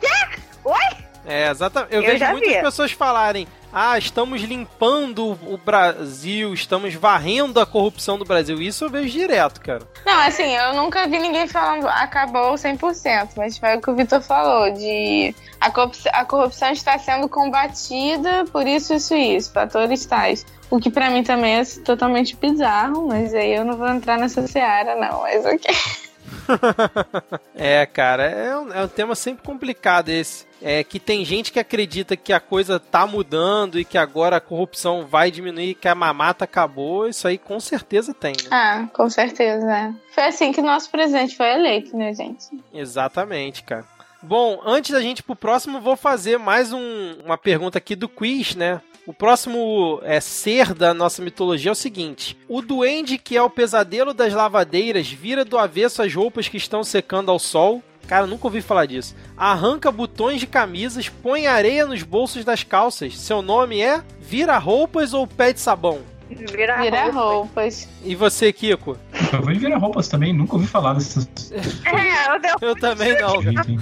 [SPEAKER 2] quê? Oi?
[SPEAKER 1] É, exatamente. Eu,
[SPEAKER 2] Eu
[SPEAKER 1] vejo muitas
[SPEAKER 2] vi.
[SPEAKER 1] pessoas falarem: ah, estamos limpando o Brasil, estamos varrendo a corrupção do Brasil. Isso eu vejo direto, cara.
[SPEAKER 3] Não, assim, eu nunca vi ninguém falando acabou 100%, mas foi o que o Vitor falou, de a corrupção, a corrupção está sendo combatida por isso, isso e isso, fatores tais. O que pra mim também é totalmente bizarro, mas aí eu não vou entrar nessa seara, não, mas ok. *laughs*
[SPEAKER 1] É, cara, é um, é um tema sempre complicado esse. É que tem gente que acredita que a coisa tá mudando e que agora a corrupção vai diminuir, que a mamata acabou. Isso aí com certeza tem, né?
[SPEAKER 3] Ah, com certeza, né? Foi assim que o nosso presidente foi eleito, né, gente?
[SPEAKER 1] Exatamente, cara. Bom, antes da gente ir pro próximo, vou fazer mais um- uma pergunta aqui do quiz, né? O próximo é, ser da nossa mitologia é o seguinte: o duende que é o pesadelo das lavadeiras vira do avesso as roupas que estão secando ao sol. Cara, nunca ouvi falar disso. Arranca botões de camisas, põe areia nos bolsos das calças. Seu nome é Vira Roupas ou Pé de Sabão?
[SPEAKER 2] Vira,
[SPEAKER 3] Vira
[SPEAKER 2] roupa.
[SPEAKER 3] roupas.
[SPEAKER 1] E você, Kiko?
[SPEAKER 4] Eu vou virar roupas também, nunca ouvi falar dessas.
[SPEAKER 2] É, eu dei
[SPEAKER 1] Eu também não.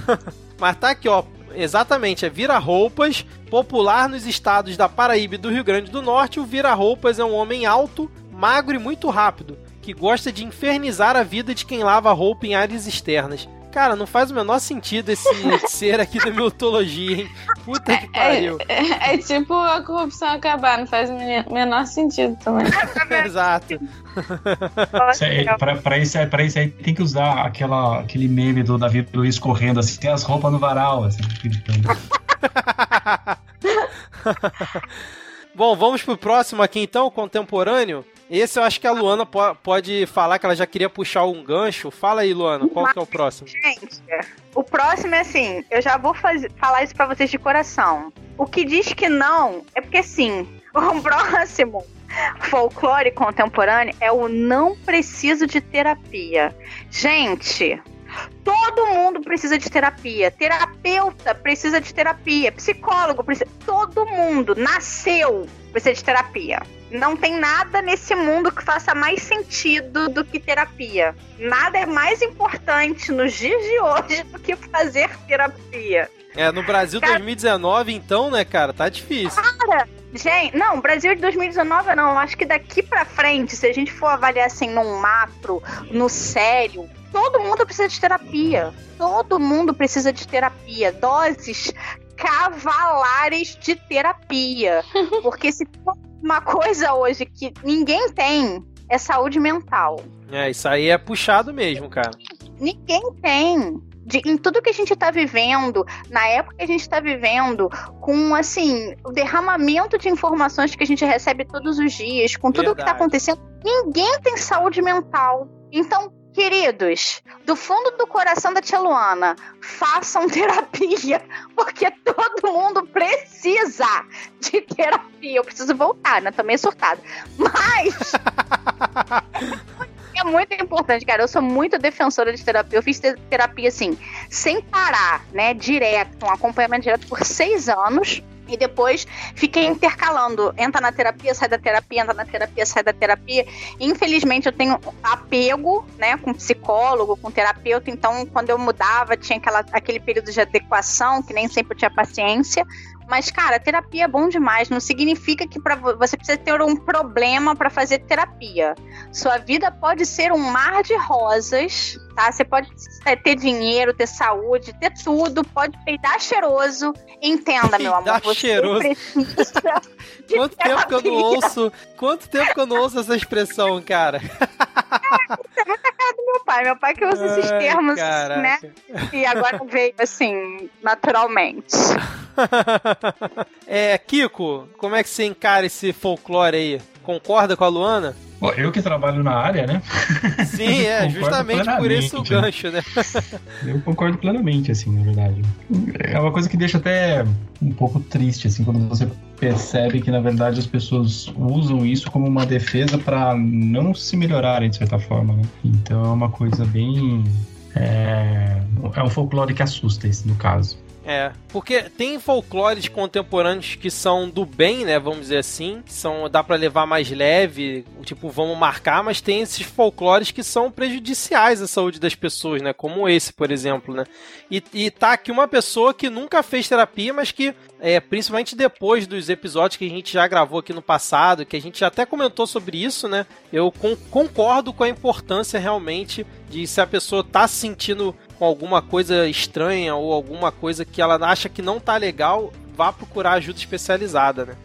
[SPEAKER 1] *laughs* Mas tá aqui, ó. Exatamente, é vira-roupas, popular nos estados da Paraíba e do Rio Grande do Norte. O vira-roupas é um homem alto, magro e muito rápido, que gosta de infernizar a vida de quem lava roupa em áreas externas. Cara, não faz o menor sentido esse *laughs* ser aqui da mitologia, hein? Puta que pariu.
[SPEAKER 3] É, é tipo a corrupção acabar, não faz o menor sentido também. *laughs*
[SPEAKER 1] Exato.
[SPEAKER 4] Isso aí, pra, pra, isso, aí- pra isso aí tem que usar aquela, aquele meme do Davi Luiz correndo assim, tem as roupas no varal, assim, gritando. *laughs*
[SPEAKER 1] Bom, vamos pro próximo aqui então, contemporâneo. Esse eu acho que a Luana po- pode falar que ela já queria puxar um gancho. Fala aí, Luana, qual que é o próximo?
[SPEAKER 2] Gente, o próximo é assim, eu já vou fazer, falar isso pra vocês de coração. O que diz que não é porque sim. *laughs* O próximo folclore contemporâneo é o não preciso de terapia. Gente, todo mundo precisa de terapia. Terapeuta precisa de terapia. Psicólogo precisa. Todo mundo nasceu precisa de terapia. Não tem nada nesse mundo que faça mais sentido do que terapia. Nada é mais importante nos dias de hoje do que fazer terapia.
[SPEAKER 1] É, no Brasil
[SPEAKER 2] Cara-
[SPEAKER 1] 2019, então, né, cara, tá difícil.
[SPEAKER 2] Gente, não, Brasil de 2019 não. Acho que daqui pra frente, se a gente for avaliar assim num macro, no sério, todo mundo precisa de terapia. Todo mundo precisa de terapia. Doses cavalares de terapia. *laughs* Porque se for uma coisa hoje que ninguém tem, é saúde mental.
[SPEAKER 1] É, isso aí é puxado mesmo, cara.
[SPEAKER 2] Ninguém tem. De- em tudo que a gente tá vivendo, na época que a gente tá vivendo, com assim, o derramamento de informações que a gente recebe todos os dias, com tudo o que tá
[SPEAKER 1] Verdade.
[SPEAKER 2] acontecendo, ninguém tem saúde mental. Então, queridos, do fundo do coração da tia Luana, façam *laughs* terapia, porque todo mundo precisa de terapia. Eu preciso voltar, né? Também surtada. Mas *laughs* é muito importante, cara. Eu sou muito defensora de terapia. Eu fiz te- terapia assim, sem parar, né? Direto, um acompanhamento direto por seis anos. E depois fiquei intercalando. Entra na terapia, sai da terapia, entra na terapia, sai da terapia. Infelizmente, eu tenho apego, né, com psicólogo, com terapeuta. Então, quando eu mudava, tinha aquela, aquele período de adequação, que nem sempre eu tinha paciência. Mas, cara, terapia é bom demais. Não significa que pra, vo- você precisa ter um problema para fazer terapia. Sua vida pode ser um mar de rosas, tá? Você pode é, ter dinheiro, ter saúde, ter tudo, pode peidar cheiroso. Entenda, meu amor.
[SPEAKER 1] Peidar cheiroso. *laughs* Quanto tempo que eu não
[SPEAKER 2] terapia.
[SPEAKER 1] ouço. Quanto tempo que eu não ouço essa expressão, cara?
[SPEAKER 2] Meu pai, meu pai que usa esses
[SPEAKER 1] Ai,
[SPEAKER 2] termos,
[SPEAKER 1] caraca.
[SPEAKER 2] né? E agora veio assim, naturalmente. *laughs*
[SPEAKER 1] É, Kiko, como é que você encara esse folclore aí? Concorda com a Luana?
[SPEAKER 4] Bom, eu que trabalho na área, né? *laughs*
[SPEAKER 1] Sim, é, justamente por isso o gancho, né? *laughs*
[SPEAKER 4] Eu concordo plenamente, assim, na verdade. É uma coisa que deixa até um pouco triste, assim, quando você percebe que, na verdade, as pessoas usam isso como uma defesa para não se melhorarem, de certa forma, né? Então é uma coisa bem. É, é um folclore que assusta, esse, no caso.
[SPEAKER 1] É, porque tem folclores contemporâneos que são do bem, né, vamos dizer assim, são dá para levar mais leve, tipo, vamos marcar, mas tem esses folclores que são prejudiciais à saúde das pessoas, né, como esse, por exemplo, né. E, e tá aqui uma pessoa que nunca fez terapia, mas que é, principalmente depois dos episódios que a gente já gravou aqui no passado, que a gente até comentou sobre isso, né? Eu con concordo com a importância realmente de se a pessoa tá se sentindo com alguma coisa estranha ou alguma coisa que ela acha que não tá legal, vá procurar ajuda especializada, né?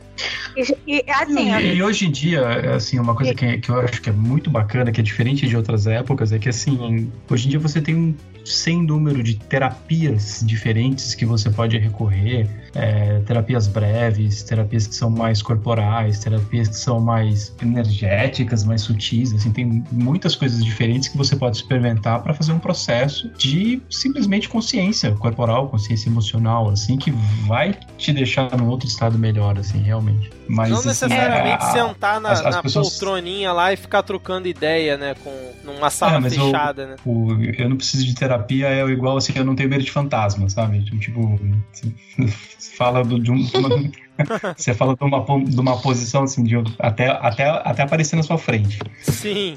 [SPEAKER 4] E, e, assim, e, e, hoje em dia, assim, uma coisa que, que eu acho que é muito bacana, que é diferente de outras épocas, é que assim, hoje em dia você tem um sem número de terapias diferentes que você pode recorrer, é, terapias breves, terapias que são mais corporais, terapias que são mais energéticas, mais sutis, assim, tem muitas coisas diferentes que você pode experimentar para fazer um processo de simplesmente consciência corporal, consciência emocional, assim, que vai te deixar num outro estado melhor, assim, realmente. Mas,
[SPEAKER 1] não
[SPEAKER 4] assim,
[SPEAKER 1] necessariamente é, sentar na, as, as na pessoas... poltroninha lá e ficar trocando ideia, né, com numa sala é, fechada,
[SPEAKER 4] eu,
[SPEAKER 1] né?
[SPEAKER 4] O, eu não preciso de terapia, é igual assim, eu não tenho medo de fantasma, sabe? Tipo, *laughs* fala do, de, de uma, *laughs* você fala de uma, de uma posição assim, de até, até, até aparecer na sua frente.
[SPEAKER 1] Sim.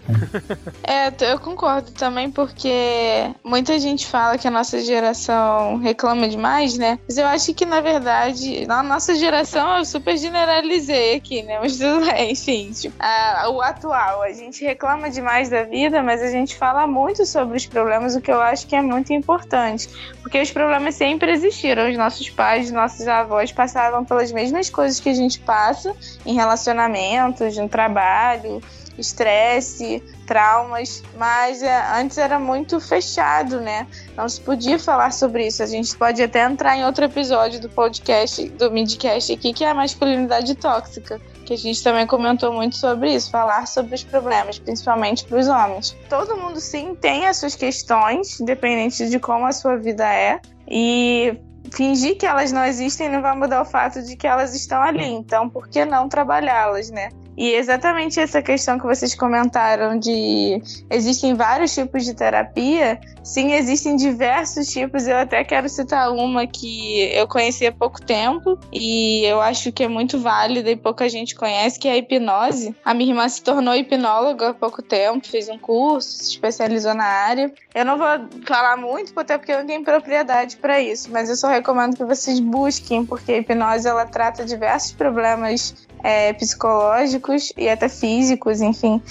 [SPEAKER 3] É, eu concordo também, porque muita gente fala que a nossa geração reclama demais, né? Mas eu acho que, na verdade, na nossa geração eu super generalizei aqui, né? Mas tudo bem, *laughs* enfim. Tipo, a, o atual, a gente reclama demais da vida, mas a gente fala muito sobre os problemas, o que eu acho que é muito importante. Porque os problemas sempre existiram. Os nossos pais, nossos avós passavam pelas mesmas mesmas coisas que a gente passa em relacionamentos, no trabalho, estresse, traumas, mas é, antes era muito fechado, né? Não se podia falar sobre isso. A gente pode até entrar em outro episódio do podcast, do Midcast aqui, que é a masculinidade tóxica, que a gente também comentou muito sobre isso, falar sobre os problemas, principalmente para os homens. Todo mundo sim tem as suas questões, independente de como a sua vida é. E fingir que elas não existem não vai mudar o fato de que elas estão ali. Então, por que não trabalhá-las, né? E exatamente essa questão que vocês comentaram de existem vários tipos de terapia, sim, existem diversos tipos. Eu até quero citar uma que eu conheci há pouco tempo e eu acho que é muito válida e pouca gente conhece, que é a hipnose. A minha irmã se tornou hipnóloga há pouco tempo, fez um curso, se especializou na área. Eu não vou falar muito, até porque eu não tenho propriedade para isso, mas eu só recomendo que vocês busquem, porque a hipnose ela trata diversos problemas é, psicológicos e até físicos, enfim,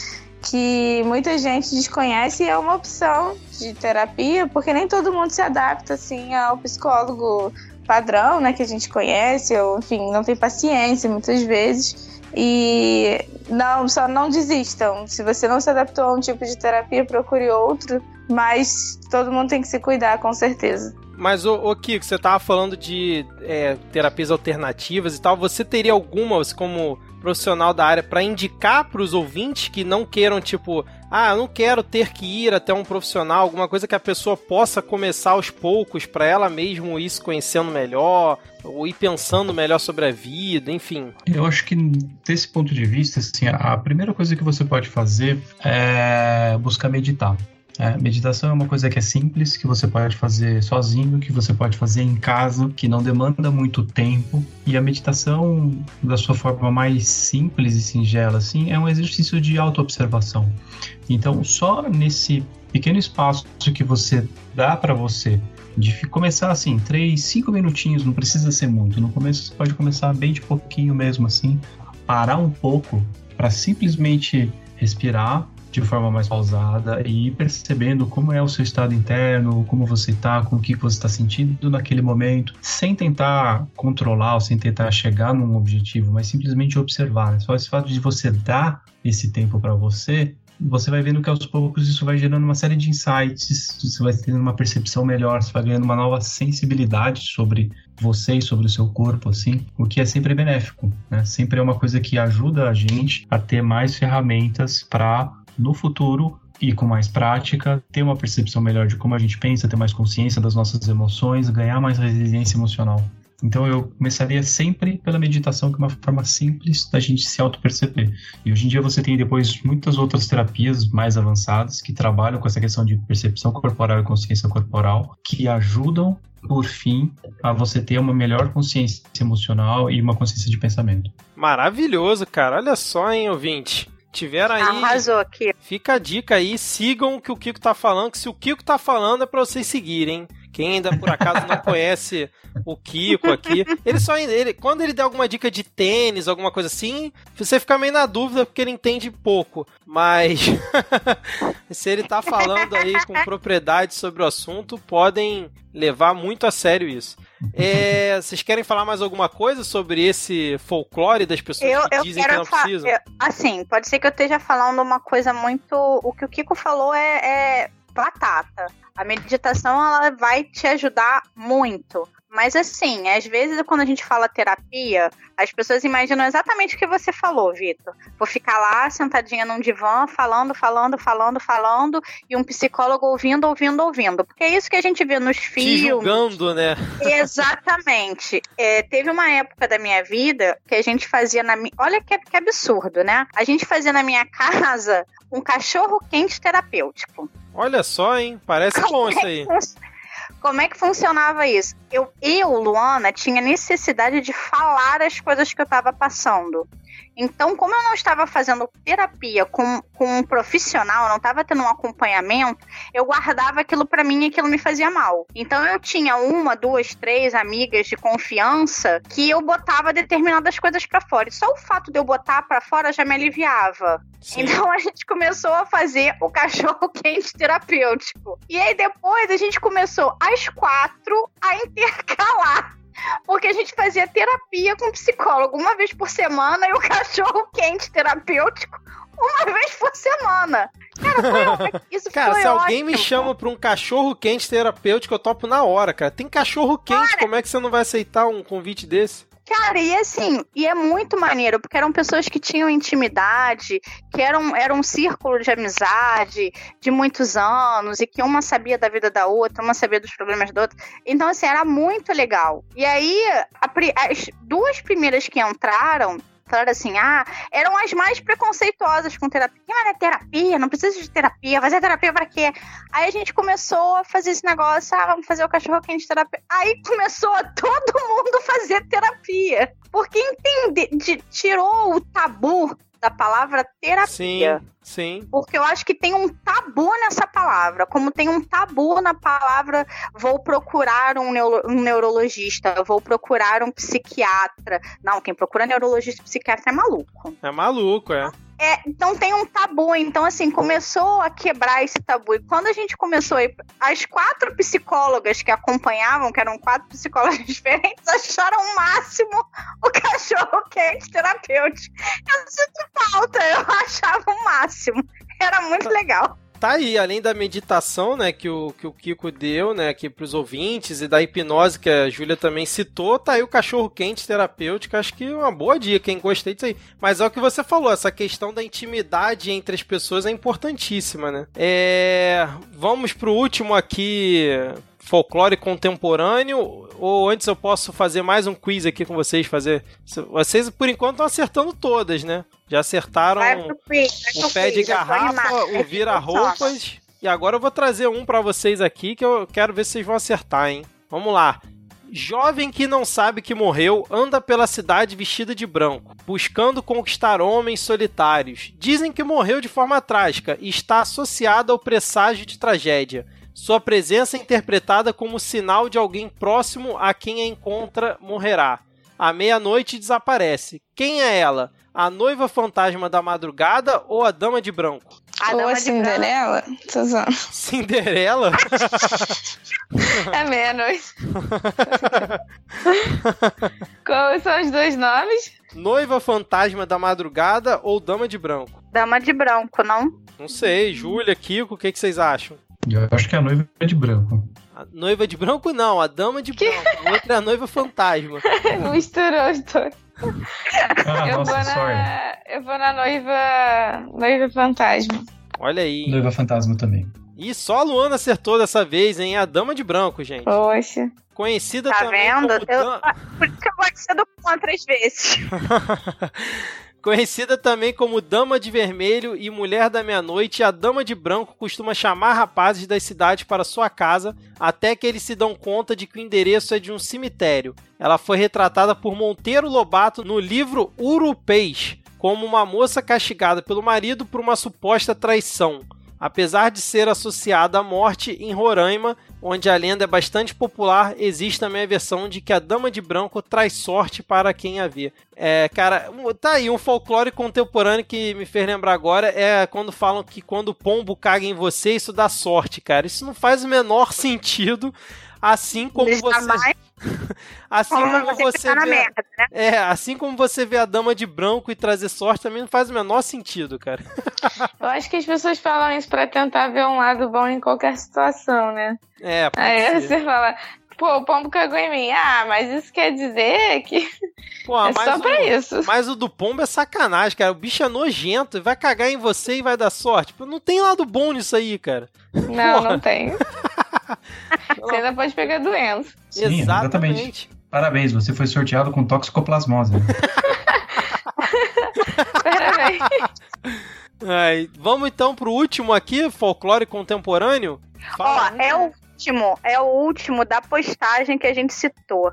[SPEAKER 3] que muita gente desconhece e é uma opção de terapia, porque nem todo mundo se adapta assim ao psicólogo padrão, né, que a gente conhece, ou enfim, não tem paciência muitas vezes. E não, só não desistam. Se você não se adaptou a um tipo de terapia, procure outro, mas todo mundo tem que se cuidar, com certeza.
[SPEAKER 1] Mas, ô, ô Kiko, você tava falando de é, terapias alternativas e tal. Você teria alguma, você como profissional da área, para indicar para os ouvintes que não queiram, tipo, ah, eu não quero ter que ir até um profissional, alguma coisa que a pessoa possa começar aos poucos para ela mesmo ir se conhecendo melhor, ou ir pensando melhor sobre a vida, enfim.
[SPEAKER 4] Eu acho que desse ponto de vista, assim, a primeira coisa que você pode fazer é buscar meditar. É, meditação é uma coisa que é simples, que você pode fazer sozinho, que você pode fazer em casa, que não demanda muito tempo. E a meditação, da sua forma mais simples e singela, assim, é um exercício de autoobservação. Então, só nesse pequeno espaço que você dá para você de começar assim, três, cinco minutinhos, não precisa ser muito. No começo você pode começar bem de pouquinho mesmo assim, parar um pouco para simplesmente respirar, de forma mais pausada e percebendo como é o seu estado interno, como você está, com o que você está sentindo naquele momento, sem tentar controlar ou sem tentar chegar num objetivo, mas simplesmente observar. Né? Só esse fato de você dar esse tempo para você, você vai vendo que aos poucos isso vai gerando uma série de insights, você vai tendo uma percepção melhor, você vai ganhando uma nova sensibilidade sobre você e sobre o seu corpo, assim, o que é sempre benéfico, né? Sempre é uma coisa que ajuda a gente a ter mais ferramentas para no futuro e com mais prática, ter uma percepção melhor de como a gente pensa, ter mais consciência das nossas emoções, ganhar mais resiliência emocional. Então eu começaria sempre pela meditação, que é uma forma simples da gente se auto-perceber. E hoje em dia você tem depois muitas outras terapias mais avançadas que trabalham com essa questão de percepção corporal e consciência corporal, que ajudam, por fim, a você ter uma melhor consciência emocional e uma consciência de pensamento.
[SPEAKER 1] Maravilhoso, cara. Olha só, hein, ouvinte. Tiveram aí.
[SPEAKER 2] Arrasou aqui.
[SPEAKER 1] Fica a dica aí, sigam o que o Kiko tá falando, que se o Kiko tá falando é pra vocês seguirem. Quem ainda por acaso não conhece o Kiko aqui, ele só ele, quando ele der alguma dica de tênis, alguma coisa assim, você fica meio na dúvida porque ele entende pouco, mas *laughs* se ele tá falando aí com propriedade sobre o assunto, podem levar muito a sério isso. É, vocês querem falar mais alguma coisa sobre esse folclore das pessoas
[SPEAKER 2] Eu,
[SPEAKER 1] que
[SPEAKER 2] eu
[SPEAKER 1] dizem que não precisam?
[SPEAKER 2] eu- assim, pode ser que eu esteja falando uma coisa muito. O que o Kiko falou é, é batata. A meditação ela vai te ajudar muito. Mas assim, às vezes quando a gente fala terapia, as pessoas imaginam exatamente o que você falou, Vitor. Vou ficar lá sentadinha num divã, falando, falando, falando, falando, e um psicólogo ouvindo, ouvindo, ouvindo. Porque é isso que a gente vê nos
[SPEAKER 1] Te
[SPEAKER 2] filmes.
[SPEAKER 1] julgando, né?
[SPEAKER 2] Exatamente. É, teve uma época da minha vida que a gente fazia na minha. Olha que, que absurdo, né? A gente fazia na minha *laughs* casa um cachorro quente terapêutico.
[SPEAKER 1] Olha só, hein? Parece bom isso aí.
[SPEAKER 2] Como é que funcionava isso? Eu, eu, Luana, tinha necessidade de falar as coisas que eu estava passando. Então, como eu não estava fazendo terapia com, com um profissional, não estava tendo um acompanhamento, eu guardava aquilo para mim e aquilo me fazia mal. Então, eu tinha uma, duas, três amigas de confiança que eu botava determinadas coisas para fora. E só o fato de eu botar para fora já me aliviava.
[SPEAKER 1] Sim.
[SPEAKER 2] Então a gente começou a fazer o cachorro *laughs* quente terapêutico. E aí depois a gente começou às quatro a intercalar. Porque a gente fazia terapia com psicólogo uma vez por semana e o *laughs* cachorro quente terapêutico uma vez por semana. Cara, foi, *laughs* isso
[SPEAKER 1] Cara,
[SPEAKER 2] foi
[SPEAKER 1] se alguém me
[SPEAKER 2] ótimo.
[SPEAKER 1] chama pra um cachorro quente terapêutico, eu topo na hora, cara. Tem cachorro quente, como é que você não vai aceitar um convite desse?
[SPEAKER 2] Cara, e assim, e é muito maneiro, porque eram pessoas que tinham intimidade, que eram, era um círculo de amizade de muitos anos, e que uma sabia da vida da outra, uma sabia dos problemas da outra. Então, assim, era muito legal. E aí, a as duas primeiras que entraram, falaram assim, ah, eram as mais preconceituosas com terapia. Mas é terapia, não precisa de terapia, fazer terapia pra quê? Aí a gente começou a fazer esse negócio, ah, vamos fazer o cachorro quente terapia. Aí começou a todo mundo *laughs* fazer terapia. Porque entende, de- tirou o tabu da palavra terapia.
[SPEAKER 1] Sim, sim.
[SPEAKER 2] Porque eu acho que tem um tabu nessa palavra, como tem um tabu na palavra vou procurar um, neuro- um neurologista, vou procurar um psiquiatra. Não, quem procura neurologista e psiquiatra é maluco.
[SPEAKER 1] É maluco, é.
[SPEAKER 2] É, então tem um tabu. Então, assim, começou a quebrar esse tabu. E quando a gente começou a ir, as quatro psicólogas que acompanhavam, que eram quatro psicólogas *laughs* diferentes, acharam o máximo o cachorro quente terapêutico. Eu sinto falta, eu máximo. *laughs* Era muito legal.
[SPEAKER 1] Tá aí, além da meditação, né, que o, que o Kiko deu, né, aqui pros ouvintes, e da hipnose que a Júlia também citou, tá aí o cachorro quente terapêutico, acho que é uma boa dica, hein, gostei disso aí. Mas é o que você falou, essa questão da intimidade entre as pessoas é importantíssima, né. É... Vamos pro último aqui, folclore contemporâneo, ou antes eu posso fazer mais um quiz aqui com vocês, fazer... Vocês, por enquanto, estão acertando todas, né. Já acertaram
[SPEAKER 2] quiz,
[SPEAKER 1] o pé de
[SPEAKER 2] quiz,
[SPEAKER 1] garrafa, o vira-roupas. E agora eu vou trazer um pra vocês aqui que eu quero ver se vocês vão acertar, hein? Vamos lá. Jovem que não sabe que morreu anda pela cidade vestida de branco, buscando conquistar homens solitários. Dizem que morreu de forma trágica e está associado ao presságio de tragédia. Sua presença é interpretada como sinal de alguém próximo a quem a encontra morrerá. À meia-noite desaparece. Quem é ela? A noiva fantasma da madrugada ou a dama de branco?
[SPEAKER 2] A
[SPEAKER 3] Ou
[SPEAKER 2] dama
[SPEAKER 3] a
[SPEAKER 2] de branco.
[SPEAKER 3] Cinderela?
[SPEAKER 1] Cinderela? *laughs*
[SPEAKER 3] É meia-noite. *laughs* Quais são os dois nomes?
[SPEAKER 1] noiva fantasma da madrugada ou dama de branco?
[SPEAKER 2] Dama de branco, não?
[SPEAKER 1] Não sei. Júlia, Kiko, o que, que vocês acham?
[SPEAKER 4] Eu acho que a noiva é de branco.
[SPEAKER 1] A noiva de branco não, a dama de branco. A outra é a noiva fantasma. *laughs*
[SPEAKER 3] Misturou os dois.
[SPEAKER 4] Ah,
[SPEAKER 3] eu,
[SPEAKER 4] nossa,
[SPEAKER 3] vou na, eu vou na noiva. Noiva fantasma.
[SPEAKER 1] Olha aí.
[SPEAKER 4] Noiva fantasma também.
[SPEAKER 1] E só a Luana acertou dessa vez, hein? A Dama de Branco, gente.
[SPEAKER 3] Poxa.
[SPEAKER 1] Conhecida
[SPEAKER 2] Tá
[SPEAKER 1] também
[SPEAKER 2] vendo?
[SPEAKER 1] como
[SPEAKER 2] Eu-
[SPEAKER 1] Dan-
[SPEAKER 2] Por isso que eu de ser do contra às vezes. *laughs*
[SPEAKER 1] Conhecida também como Dama de Vermelho e Mulher da Meia-Noite, a Dama de Branco costuma chamar rapazes das cidades para sua casa até que eles se dão conta de que o endereço é de um cemitério. Ela foi retratada por Monteiro Lobato no livro Urupês, como uma moça castigada pelo marido por uma suposta traição. Apesar de ser associada à morte em Roraima, onde a lenda é bastante popular, existe também a versão de que a Dama de Branco traz sorte para quem a vê. É, cara, tá aí um folclore contemporâneo que me fez lembrar agora é quando falam que quando o pombo caga em você, isso dá sorte, cara. Isso não faz o menor *laughs* sentido. Assim como você, *laughs* assim
[SPEAKER 2] como você na
[SPEAKER 1] vê,
[SPEAKER 2] merda, né?
[SPEAKER 1] é, assim como você vê a dama de branco e trazer sorte, também não faz o menor sentido, cara. *laughs*
[SPEAKER 3] Eu acho que as pessoas falam isso pra tentar ver um lado bom em qualquer situação, né?
[SPEAKER 1] É, pode
[SPEAKER 3] Aí
[SPEAKER 1] ser.
[SPEAKER 3] você fala, pô, o pombo cagou em mim. Ah, mas isso quer dizer que *laughs*
[SPEAKER 1] Pô,
[SPEAKER 3] é
[SPEAKER 1] mas
[SPEAKER 3] só
[SPEAKER 1] o-
[SPEAKER 3] pra isso.
[SPEAKER 1] Mas o do pombo é sacanagem, cara. O bicho é nojento e vai cagar em você e vai dar sorte. Não tem lado bom nisso aí, cara.
[SPEAKER 3] Não,
[SPEAKER 1] Porra.
[SPEAKER 3] não tem. *laughs* Você ainda pode pegar doença.
[SPEAKER 4] Sim, exatamente. Parabéns, você foi sorteado com toxicoplasmose. *laughs*
[SPEAKER 3] Parabéns.
[SPEAKER 1] Ai, vamos então pro último aqui, folclore contemporâneo.
[SPEAKER 2] Ó, é o último, é o último da postagem que a gente citou.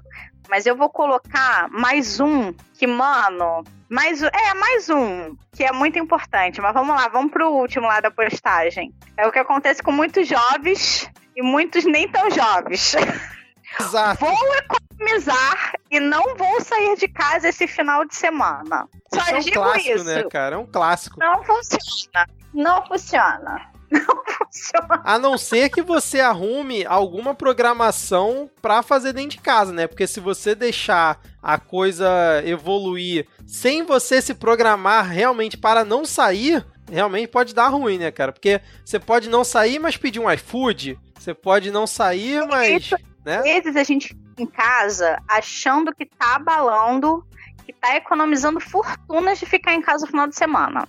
[SPEAKER 2] Mas eu vou colocar mais um que, mano, mais um, é mais um que é muito importante. Mas vamos lá, vamos pro último lá da postagem. É o que acontece com muitos jovens e muitos nem tão jovens. *laughs*
[SPEAKER 1] Exato.
[SPEAKER 2] Vou economizar e não vou sair de casa esse final de semana. Só
[SPEAKER 1] Isso é um
[SPEAKER 2] digo
[SPEAKER 1] clássico,
[SPEAKER 2] isso.
[SPEAKER 1] né, cara? É um clássico.
[SPEAKER 2] Não funciona. Não funciona. *laughs* Não funciona.
[SPEAKER 1] A não ser que você arrume alguma programação pra fazer dentro de casa, né? Porque se você deixar a coisa evoluir sem você se programar realmente para não sair, realmente pode dar ruim, né, cara? Porque você pode não sair, mas pedir um iFood. Você pode não sair, mas. Né?
[SPEAKER 2] Às vezes a gente fica em casa achando que tá abalando, que tá economizando fortunas de ficar em casa no final de semana.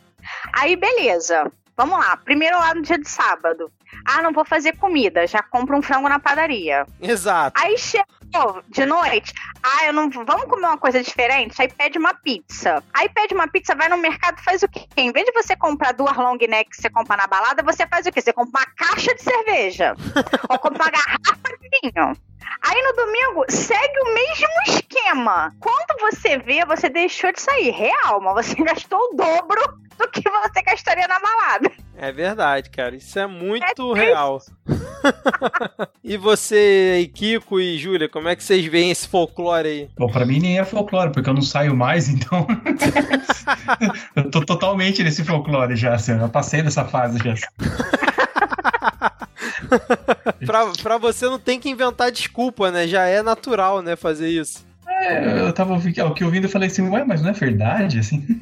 [SPEAKER 2] Aí, beleza. Vamos lá. Primeiro lá no dia de sábado. Ah, não vou fazer comida. Já compro um frango na padaria.
[SPEAKER 1] Exato.
[SPEAKER 2] Aí chegou de noite. Ah, eu não. Vamos comer uma coisa diferente? Aí pede uma pizza. Aí pede uma pizza, vai no mercado, faz o quê? Em vez de você comprar duas long neck que você compra na balada, você faz o quê? Você compra uma caixa de cerveja. *laughs* ou compra uma garrafa de vinho. Aí no domingo segue o mesmo esquema. Quando você vê, você deixou de sair. Real, mas você *laughs* gastou o dobro do que você gastaria na balada.
[SPEAKER 1] É verdade, cara. Isso é muito
[SPEAKER 2] É
[SPEAKER 1] real. *laughs* e você, Kiko e Júlia, como é que vocês veem esse folclore aí?
[SPEAKER 4] Bom, pra mim nem é folclore, porque eu não saio mais, então. *laughs* eu tô totalmente nesse folclore já, assim, eu já passei dessa fase já. *laughs*
[SPEAKER 1] pra, pra você não tem que inventar desculpa, né? Já é natural, né, fazer isso.
[SPEAKER 4] É, eu tava ouvi- aqui ouvindo e falei assim, ué, mas não é verdade, assim? *laughs*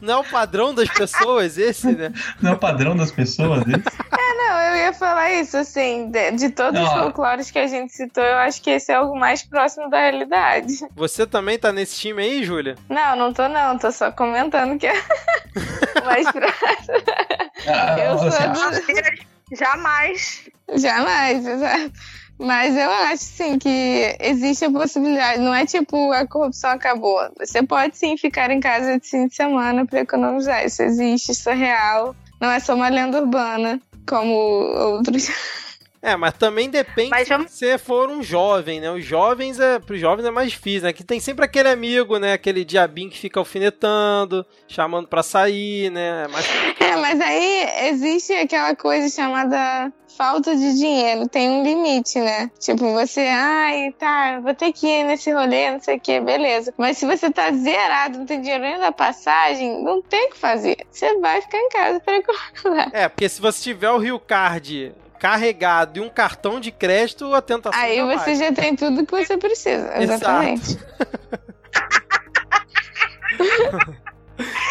[SPEAKER 1] Não é o padrão das pessoas esse, né? *laughs*
[SPEAKER 4] Não é o padrão das pessoas? Esse?
[SPEAKER 3] Não, eu ia falar isso, assim, de, de todos os
[SPEAKER 4] Ah.
[SPEAKER 3] folclores que a gente citou, eu acho que esse é o mais próximo da realidade.
[SPEAKER 1] Você também tá nesse time aí, Júlia?
[SPEAKER 3] Não, não tô não, tô só comentando que é *laughs* mais próximo.
[SPEAKER 4] Ah,
[SPEAKER 3] Eu sou
[SPEAKER 4] assim,
[SPEAKER 3] do...
[SPEAKER 2] Jamais.
[SPEAKER 3] Jamais, exato. Mas eu acho, sim, que existe a possibilidade. Não é tipo a corrupção acabou. Você pode sim ficar em casa de fim de semana para economizar. Isso existe, isso é real. Não é só uma lenda urbana, como outros.
[SPEAKER 1] É, mas também depende
[SPEAKER 2] Mas vamos-
[SPEAKER 1] se você for um jovem, né? Os jovens, é, pros jovens é mais difícil, né? Que tem sempre aquele amigo, né? Aquele diabinho que fica alfinetando, chamando pra sair, né? É mais *laughs*
[SPEAKER 3] É, mas aí existe aquela coisa chamada falta de dinheiro. Tem um limite, né? Tipo, você, ai, tá, vou ter que ir nesse rolê, não sei o que, beleza. Mas se você tá zerado, não tem dinheiro nem da passagem, não tem o que fazer. Você vai ficar em casa para economizar. *laughs*
[SPEAKER 1] É, porque se você tiver o Rio Card carregado e um cartão de crédito, a tentação
[SPEAKER 3] Aí
[SPEAKER 1] já
[SPEAKER 3] você
[SPEAKER 1] vai.
[SPEAKER 3] já tem tudo que você precisa.
[SPEAKER 1] Exato.
[SPEAKER 3] Exatamente. *laughs*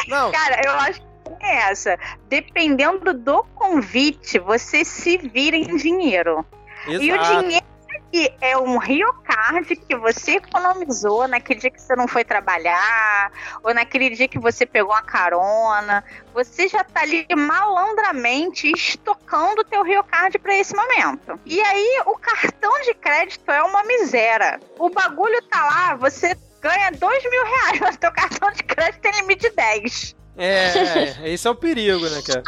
[SPEAKER 1] Não,
[SPEAKER 2] Cara, eu acho que é essa. Dependendo do convite, você se vira em dinheiro. E o
[SPEAKER 1] exato.
[SPEAKER 2] dinheiro que é um Rio Card que você economizou naquele dia que você não foi trabalhar, ou naquele dia que você pegou uma carona. Você já tá ali malandramente estocando o teu Rio Card para esse momento. E aí o cartão de crédito é uma miséria. O bagulho tá lá, você ganha dois mil reais, *laughs* mas teu cartão de crédito tem limite de 10.
[SPEAKER 1] É, esse é o perigo, né, cara?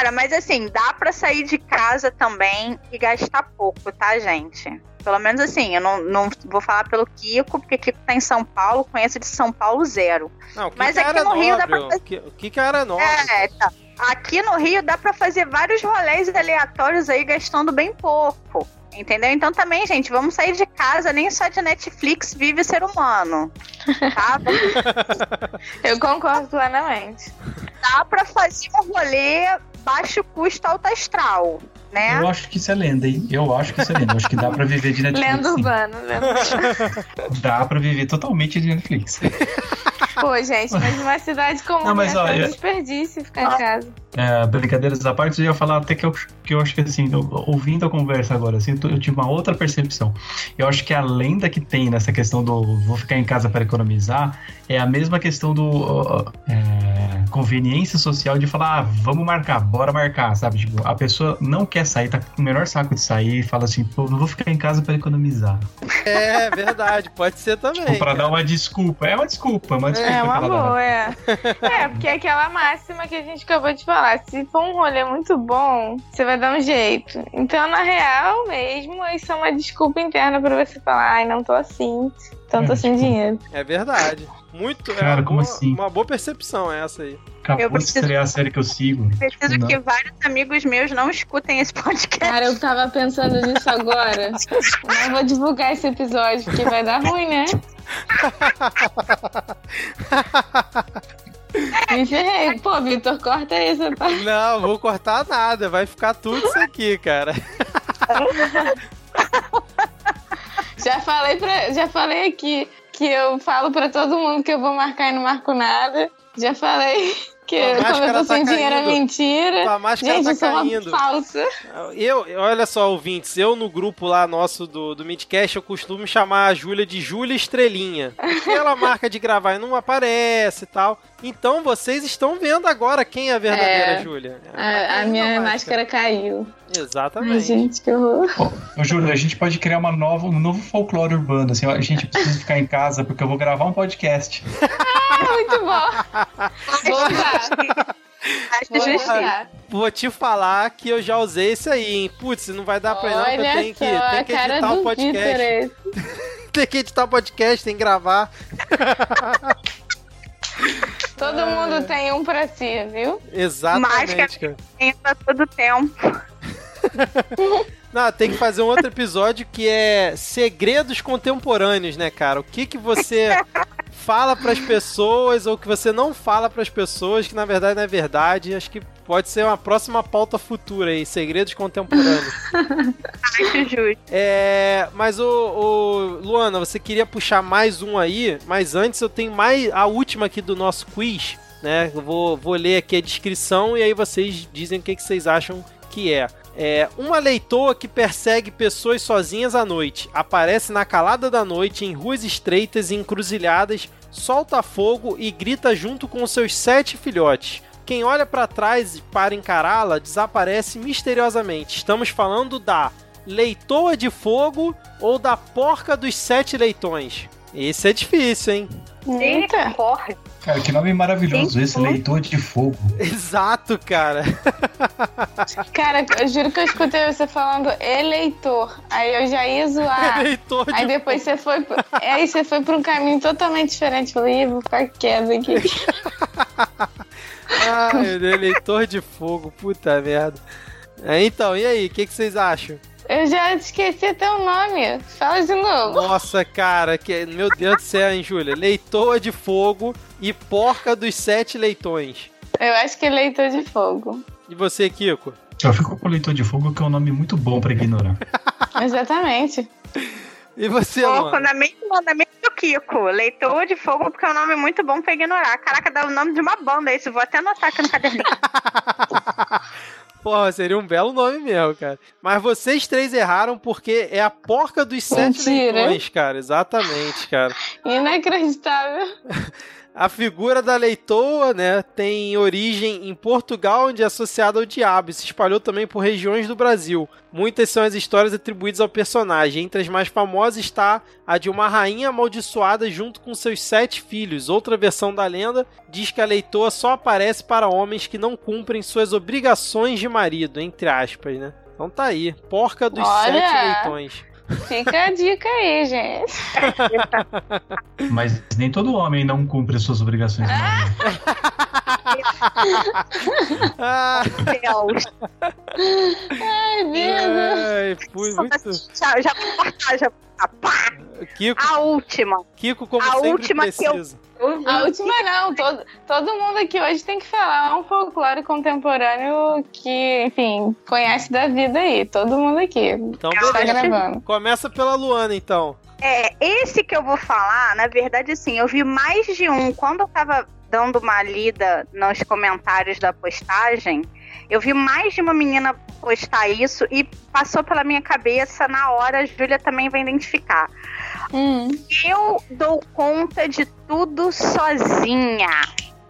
[SPEAKER 2] Cara, mas assim, dá pra sair de casa também e gastar pouco, tá, gente? Pelo menos assim, eu não, não vou falar pelo Kiko, porque Kiko tá em São Paulo, conheço de São Paulo zero.
[SPEAKER 1] Não,
[SPEAKER 2] Mas aqui
[SPEAKER 1] era
[SPEAKER 2] no Rio dá
[SPEAKER 1] nobre,
[SPEAKER 2] pra
[SPEAKER 1] o O Kiko era nobre.
[SPEAKER 2] É, tá. Aqui no Rio dá pra fazer vários rolês aleatórios aí gastando bem pouco. Entendeu? Então também, gente, vamos sair de casa, nem só de Netflix vive ser humano. Tá? *laughs*
[SPEAKER 3] Eu concordo plenamente.
[SPEAKER 2] Dá pra fazer um rolê baixo custo alto astral, né?
[SPEAKER 4] Eu acho que isso é lenda, hein? Eu acho que isso é lenda. Eu acho que dá pra viver de Netflix.
[SPEAKER 3] Lenda urbana, lenda
[SPEAKER 4] Dá pra viver totalmente de Netflix.
[SPEAKER 3] Pô, gente, mas numa cidade como
[SPEAKER 4] Não, mas, ó,
[SPEAKER 3] é um desperdício ficar em casa.
[SPEAKER 4] É, brincadeiras à parte, eu ia falar até que eu, que eu acho que assim, eu- ouvindo a conversa agora, assim, eu tive uma outra percepção. Eu acho que a lenda que tem nessa questão do vou ficar em casa para economizar é a mesma questão do é, conveniência social de falar, ah, vamos marcar, bora marcar, sabe? Tipo, a pessoa não quer sair, tá com o menor saco de sair e fala assim, pô, não vou ficar em casa para economizar.
[SPEAKER 1] É, verdade, pode ser também.
[SPEAKER 4] Tipo, pra
[SPEAKER 1] cara.
[SPEAKER 4] dar uma desculpa. É uma desculpa, uma desculpa.
[SPEAKER 3] É uma boa, é. É, porque é aquela máxima que a gente acabou de falar. Se for um rolê muito bom, você vai dar um jeito. Então, na real mesmo, isso é uma desculpa interna pra você falar, ai, não tô assim, então tô
[SPEAKER 4] É,
[SPEAKER 3] sem
[SPEAKER 4] tipo,
[SPEAKER 3] dinheiro.
[SPEAKER 1] É verdade. Muito. é
[SPEAKER 4] Cara,
[SPEAKER 1] uma
[SPEAKER 4] como
[SPEAKER 1] boa,
[SPEAKER 4] assim?
[SPEAKER 1] Uma boa percepção essa aí.
[SPEAKER 4] Acabou
[SPEAKER 2] Eu
[SPEAKER 4] de
[SPEAKER 2] preciso-
[SPEAKER 4] estrear a série que eu sigo.
[SPEAKER 2] Preciso
[SPEAKER 4] Não.
[SPEAKER 2] que vários amigos meus não escutem esse podcast.
[SPEAKER 3] Cara, eu tava pensando nisso agora. Não vou divulgar esse episódio, porque vai dar ruim, né? *laughs* Me ferrei. Pô, Vitor, corta isso, tá?
[SPEAKER 1] Não, vou cortar nada. Vai ficar tudo isso aqui, cara. *laughs*
[SPEAKER 3] Já falei, pra, já falei aqui que eu falo pra todo mundo que eu vou marcar e não marco nada. Já falei que
[SPEAKER 1] Tua
[SPEAKER 3] quando
[SPEAKER 1] máscara
[SPEAKER 3] eu tô
[SPEAKER 1] tá
[SPEAKER 3] sem dinheiro é mentira.
[SPEAKER 1] Tua máscara
[SPEAKER 3] Gente,
[SPEAKER 1] tá
[SPEAKER 3] uma
[SPEAKER 1] caindo.
[SPEAKER 3] falsa.
[SPEAKER 1] Eu, olha só, ouvintes, eu no grupo lá nosso do, do Midcast, eu costumo chamar a Júlia de Júlia Estrelinha. Porque ela *laughs* marca de gravar e não aparece e tal. Então vocês estão vendo agora quem é a verdadeira
[SPEAKER 3] É.
[SPEAKER 1] Júlia.
[SPEAKER 3] A, a
[SPEAKER 1] caindo
[SPEAKER 3] minha
[SPEAKER 1] a
[SPEAKER 3] máscara caiu. Ai,
[SPEAKER 1] Exatamente.
[SPEAKER 3] gente, que horror.
[SPEAKER 4] Ô, Júlio, a gente pode criar uma nova, um novo folclore urbano. Assim, a gente precisa ficar em casa porque eu vou gravar um podcast. *laughs*
[SPEAKER 3] Muito bom. Vou usar. Vou usar.
[SPEAKER 1] Vou te falar que eu já usei esse aí, hein? Putz, não vai dar pra ir não, porque eu tenho que, tenho
[SPEAKER 3] a
[SPEAKER 1] que editar o podcast. *laughs* Tem que editar o podcast, tem que gravar.
[SPEAKER 3] Todo mundo tem um pra si, viu?
[SPEAKER 1] Exatamente,
[SPEAKER 2] Máscara.
[SPEAKER 1] cara.
[SPEAKER 2] Tem pra todo tempo. *laughs*
[SPEAKER 1] Não, tem que fazer um outro episódio que é segredos contemporâneos, né, cara? O que que você fala pras pessoas ou que você não fala pras pessoas que na verdade não é verdade. Acho que pode ser uma próxima pauta futura aí, segredos contemporâneos. *laughs*
[SPEAKER 2] Acho justo.
[SPEAKER 1] É, mas o, o Luana, você queria puxar mais um aí, mas antes eu tenho mais a última aqui do nosso quiz, né? Eu vou, vou ler aqui a descrição e aí vocês dizem o que, que vocês acham que é. É, uma leitoa que persegue pessoas sozinhas à noite, aparece na calada da noite em ruas estreitas e encruzilhadas, solta fogo e grita junto com seus sete filhotes. Quem olha para trás para encará-la desaparece misteriosamente. Estamos falando da leitoa de fogo ou da porca dos sete leitões? Esse é difícil, hein?
[SPEAKER 3] Eita.
[SPEAKER 4] Cara, que nome maravilhoso
[SPEAKER 2] Sim,
[SPEAKER 4] esse,
[SPEAKER 2] sim.
[SPEAKER 4] leitor de fogo. *laughs*
[SPEAKER 1] Exato, cara. *laughs*
[SPEAKER 3] Cara, eu juro que eu escutei você falando eleitor. Aí eu já ia zoar. *laughs*
[SPEAKER 1] Leitor de
[SPEAKER 3] Aí depois você foi. Aí você foi pra um caminho totalmente diferente. Falei, "Ih, vou ficar quieta aqui.
[SPEAKER 1] Ah, eleitor de fogo, puta merda. É, então, e aí, o que, que vocês acham?
[SPEAKER 3] Eu já esqueci até o nome. Fala de novo.
[SPEAKER 1] Nossa, cara, que, meu Deus do céu, hein, Júlia? Leitoa de fogo e porca dos sete leitões.
[SPEAKER 3] Eu acho que é eleitor de fogo.
[SPEAKER 1] E você, Kiko?
[SPEAKER 4] Eu fico com leitor de fogo, que é um nome muito bom pra ignorar. *laughs*
[SPEAKER 3] Exatamente.
[SPEAKER 1] E você, mano?
[SPEAKER 2] na mente mandamento do Kiko. Leitor de fogo, porque é um nome muito bom pra ignorar. Caraca, dá o nome de uma banda isso. Vou até anotar aqui no caderninho. *laughs*
[SPEAKER 1] Porra, seria um belo nome mesmo, cara. Mas vocês três erraram porque é a porca dos sete
[SPEAKER 3] Mentira.
[SPEAKER 1] leitões, cara. Exatamente, cara. *laughs*
[SPEAKER 3] Inacreditável. *laughs*
[SPEAKER 1] A figura da leitoa, né, tem origem em Portugal, onde é associada ao diabo e se espalhou também por regiões do Brasil. Muitas são as histórias atribuídas ao personagem. Entre as mais famosas está a de uma rainha amaldiçoada junto com seus sete filhos. Outra versão da lenda diz que a leitoa só aparece para homens que não cumprem suas obrigações de marido, entre aspas, né? Então tá aí, porca dos
[SPEAKER 3] Olha!
[SPEAKER 1] sete leitões.
[SPEAKER 3] Fica a dica aí, gente. *laughs*
[SPEAKER 4] Mas nem todo homem não cumpre as suas obrigações.
[SPEAKER 1] Ah,
[SPEAKER 2] Deus.
[SPEAKER 3] Ai, Deus.
[SPEAKER 1] ai, fui muito.
[SPEAKER 2] Já, já vou cortar, já vou cortar. Pá!
[SPEAKER 1] Kiko,
[SPEAKER 2] A última.
[SPEAKER 1] Kiko como
[SPEAKER 2] A
[SPEAKER 1] sempre
[SPEAKER 2] última que eu-
[SPEAKER 1] precisa.
[SPEAKER 3] A última não, todo, todo mundo aqui hoje tem que falar um folclore contemporâneo que, enfim, conhece da vida aí. Todo mundo aqui.
[SPEAKER 1] Então,
[SPEAKER 3] Tá gravando.
[SPEAKER 1] Começa pela Luana, então.
[SPEAKER 2] É, esse que eu vou falar, na verdade, assim, eu vi mais de um. Quando eu tava dando uma lida nos comentários da postagem, eu vi mais de uma menina postar isso e passou pela minha cabeça na hora, a Júlia também vai identificar.
[SPEAKER 3] Hum,
[SPEAKER 2] Eu dou conta de tudo sozinha.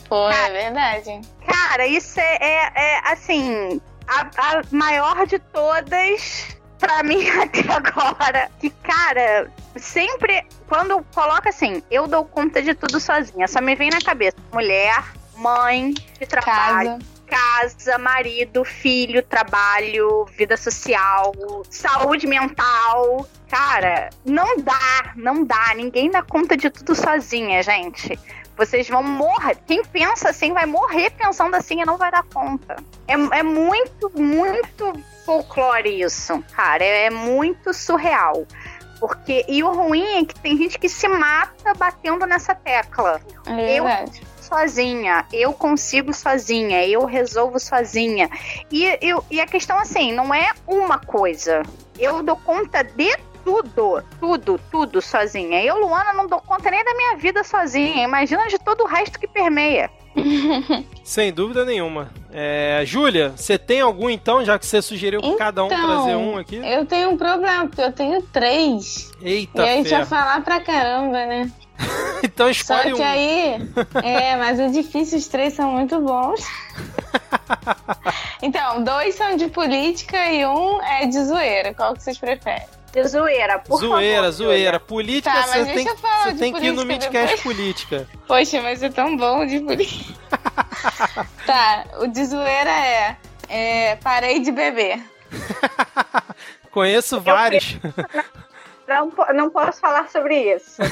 [SPEAKER 3] pô, é verdade.
[SPEAKER 2] Cara, isso é, é- é, assim, a, a maior de todas pra *laughs* mim até agora. Que, cara, sempre quando coloca assim, eu dou conta de tudo sozinha, só me vem na cabeça mulher, mãe, de trabalho.
[SPEAKER 3] Casa.
[SPEAKER 2] Casa, marido, filho, trabalho, vida social, saúde mental. Cara, não dá, não dá. Ninguém dá conta de tudo sozinha, gente. Vocês vão morrer. Quem pensa assim vai morrer pensando assim e não vai dar conta. É, é muito, muito folclore isso, cara. É, é muito surreal. Porque, e o ruim é que tem gente que se mata batendo nessa tecla
[SPEAKER 3] É
[SPEAKER 2] Eu-
[SPEAKER 3] verdade.
[SPEAKER 2] Sozinha, eu consigo sozinha, eu resolvo sozinha. E, eu- e a questão assim, não é uma coisa. Eu dou conta de tudo, tudo, tudo sozinha. Eu, Luana, não dou conta nem da minha vida sozinha. Imagina de todo o resto que permeia. *laughs*
[SPEAKER 1] Sem dúvida nenhuma. É, Júlia, você tem algum então, já que você sugeriu pra cada um
[SPEAKER 3] Então,
[SPEAKER 1] trazer um aqui?
[SPEAKER 3] Eu tenho um problema, porque eu tenho três.
[SPEAKER 1] Eita,
[SPEAKER 3] e aí vai falar pra caramba, né? *laughs*
[SPEAKER 1] Então
[SPEAKER 3] Só
[SPEAKER 1] escolhe
[SPEAKER 3] que
[SPEAKER 1] um.
[SPEAKER 3] aí. *laughs* É, mas é difícil, os três são muito bons. *laughs* Então, dois são de política e um é de zoeira. Qual que vocês preferem?
[SPEAKER 2] De zoeira, por
[SPEAKER 1] zoeira,
[SPEAKER 2] favor.
[SPEAKER 1] zoeira. Política,
[SPEAKER 3] Tá, mas
[SPEAKER 1] você
[SPEAKER 3] deixa
[SPEAKER 1] tem,
[SPEAKER 3] eu falar
[SPEAKER 1] você tem que ir no Midcast. Política.
[SPEAKER 3] Poxa, mas é tão bom de política. tá, o de zoeira é, é parei de beber.
[SPEAKER 1] Conheço vários.
[SPEAKER 2] Não, não posso falar sobre isso.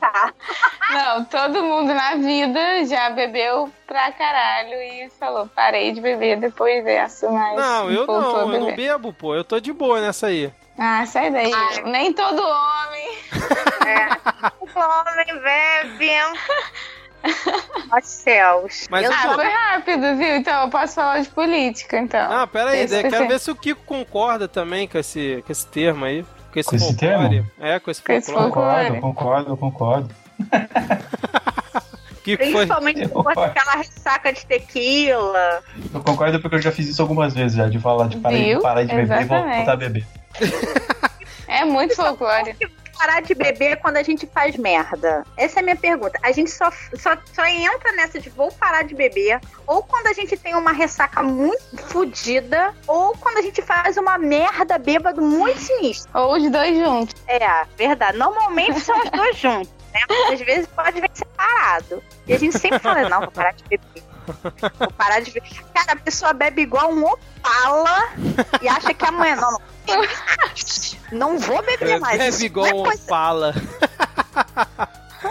[SPEAKER 2] tá. *laughs*
[SPEAKER 3] Não, todo mundo na vida já bebeu pra caralho e falou, parei de beber depois dessa, mas
[SPEAKER 1] Não, eu não, eu não bebo, pô. Eu tô de boa nessa aí.
[SPEAKER 3] Ah, sai daí.
[SPEAKER 2] Ai.
[SPEAKER 3] Nem todo homem.
[SPEAKER 2] É. O homem bebe. *laughs* Ó céus.
[SPEAKER 1] Mas
[SPEAKER 2] eu
[SPEAKER 3] Ah, foi rápido, viu? Então eu posso falar de política, então.
[SPEAKER 1] Ah, pera aí,
[SPEAKER 3] Esse
[SPEAKER 1] eu quero *laughs* ver se o Kiko concorda também com esse, com esse termo aí. Com esse
[SPEAKER 4] Com esse
[SPEAKER 1] folclore.
[SPEAKER 4] termo?
[SPEAKER 1] É, com esse
[SPEAKER 3] Com
[SPEAKER 1] folclore.
[SPEAKER 4] Concordo, concordo, concordo. *laughs*
[SPEAKER 1] Foi.
[SPEAKER 2] Principalmente depois
[SPEAKER 4] concordo.
[SPEAKER 2] daquela ressaca de tequila.
[SPEAKER 4] Eu concordo porque eu já fiz isso algumas vezes já, de falar de parar, de, parar de beber e voltar a beber.
[SPEAKER 3] É muito folclore.
[SPEAKER 2] Parar de beber quando a gente faz merda. Essa é a minha pergunta. A gente só, só, só entra nessa de vou parar de beber, ou quando a gente tem uma ressaca muito fodida, ou quando a gente faz uma merda bêbado muito sinistra.
[SPEAKER 3] Ou os dois juntos.
[SPEAKER 2] É, verdade. Normalmente são os dois juntos, né? Mas às vezes pode vir separado. E a gente sempre fala, não, vou parar de beber. *laughs* Vou parar de beber. Cara, a pessoa bebe igual um opala e acha que amanhã não. Não, não vou beber mais.
[SPEAKER 1] Bebe igual
[SPEAKER 2] não é
[SPEAKER 1] um fala.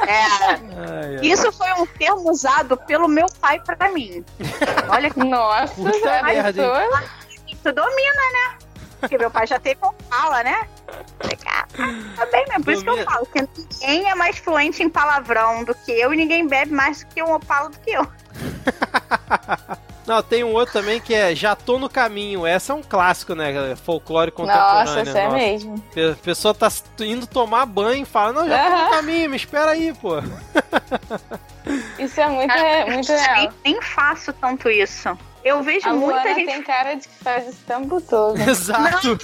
[SPEAKER 2] É,
[SPEAKER 1] Ai, ai.
[SPEAKER 2] isso foi um termo usado pelo meu pai pra mim. Olha que
[SPEAKER 3] Nossa,
[SPEAKER 1] Puta merda,
[SPEAKER 2] tu domina, né? Porque meu pai já teve opala, né? Falei, cara, Tá bem mesmo. Por isso que eu falo que ninguém é mais fluente em palavrão do que eu e ninguém bebe mais do que um opala do que eu. *laughs*
[SPEAKER 1] Não, tem um outro também que é Já Tô no Caminho. Essa é um clássico, né? galera? Folclore contemporâneo.
[SPEAKER 3] Nossa, isso é mesmo.
[SPEAKER 1] A pessoa tá indo tomar banho e fala, não, já tô no caminho, me espera aí, pô.
[SPEAKER 3] Isso é muito, é, muito real.
[SPEAKER 2] Nem, nem faço tanto isso. Eu vejo
[SPEAKER 3] A
[SPEAKER 2] muita
[SPEAKER 3] Luana
[SPEAKER 2] gente
[SPEAKER 3] tem cara de que faz isso o tempo todo. *laughs*
[SPEAKER 1] Exato.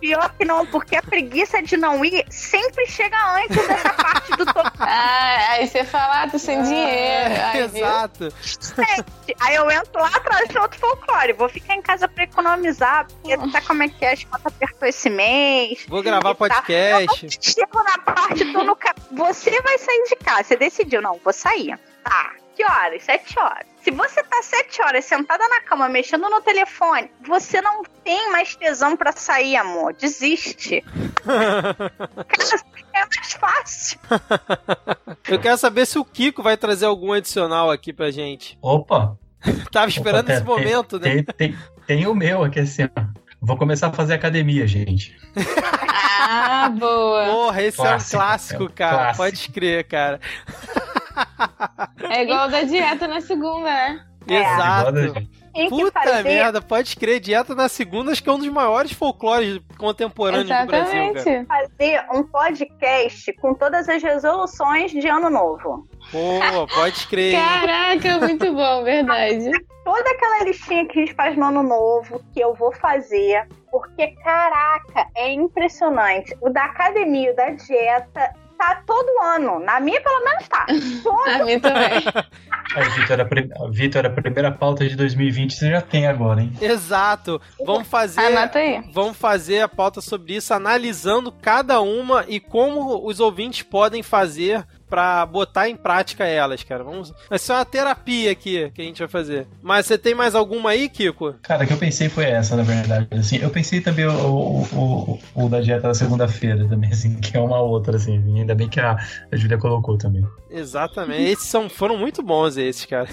[SPEAKER 2] Pior que não, porque a preguiça de não ir sempre chega antes dessa parte do todo. *laughs*
[SPEAKER 3] Ah, aí você fala, ah, tô sem dinheiro.
[SPEAKER 1] É,
[SPEAKER 3] Aí,
[SPEAKER 1] exato.
[SPEAKER 2] Aí eu entro lá atrás de outro folclore. Vou ficar em casa pra economizar, porque tá como é que é, contas apertou esse mês.
[SPEAKER 1] Vou gravar
[SPEAKER 2] E tá.
[SPEAKER 1] podcast.
[SPEAKER 2] Chego na parte, tô no. Você vai sair de casa. Você decidiu, não, vou sair. Tá. Que horas? Sete horas. Se você tá sete horas sentada na cama mexendo no telefone, você não tem mais tesão pra sair, amor. Desiste. Cara, *laughs* é mais fácil.
[SPEAKER 1] Eu quero saber se o Kiko vai trazer algum adicional aqui pra gente.
[SPEAKER 4] Opa! *laughs*
[SPEAKER 1] Tava esperando
[SPEAKER 4] Opa,
[SPEAKER 1] esse
[SPEAKER 4] tem-
[SPEAKER 1] momento, né?
[SPEAKER 4] Tem, tem, tem o meu aqui assim, ó. Vou começar a fazer academia, gente.
[SPEAKER 3] Ah, boa.
[SPEAKER 1] Porra, esse
[SPEAKER 4] Clássico,
[SPEAKER 1] é um clássico,
[SPEAKER 4] é um
[SPEAKER 1] cara.
[SPEAKER 4] clássico.
[SPEAKER 1] Pode crer, cara.
[SPEAKER 3] É igual da dieta na segunda, né?
[SPEAKER 1] Exato.
[SPEAKER 4] Da gente.
[SPEAKER 2] Tem que
[SPEAKER 1] Puta merda, pode crer. Dieta na segunda, acho que é um dos maiores folclores contemporâneos do Brasil, cara.
[SPEAKER 3] Exatamente.
[SPEAKER 2] fazer um podcast com todas as resoluções de ano novo.
[SPEAKER 1] Pô, pode crer.
[SPEAKER 3] Caraca, muito bom, verdade.
[SPEAKER 2] Toda aquela listinha que a gente faz no ano novo, que eu vou fazer, porque, caraca, é impressionante. O da academia, o da dieta, tá todo ano. Na minha, pelo menos tá. Todo *laughs*
[SPEAKER 3] A mim também.
[SPEAKER 4] Aí, Vitor, a, Vitor, a primeira pauta de 2020 você já tem agora, hein?
[SPEAKER 1] Exato. Vamos fazer.
[SPEAKER 3] Anota aí.
[SPEAKER 1] Vamos fazer a pauta sobre isso, analisando cada uma e como os ouvintes podem fazer pra botar em prática elas, cara. Vamos... Vai ser uma terapia aqui que a gente vai fazer. Mas você tem mais alguma aí, Kiko?
[SPEAKER 4] Cara, que eu pensei foi essa, na verdade. Assim, eu pensei também o, o, o, o da dieta da segunda-feira também, assim, que é uma outra, assim. Ainda bem que a, a Júlia colocou também.
[SPEAKER 1] Exatamente. Esses são, foram muito bons esses, cara.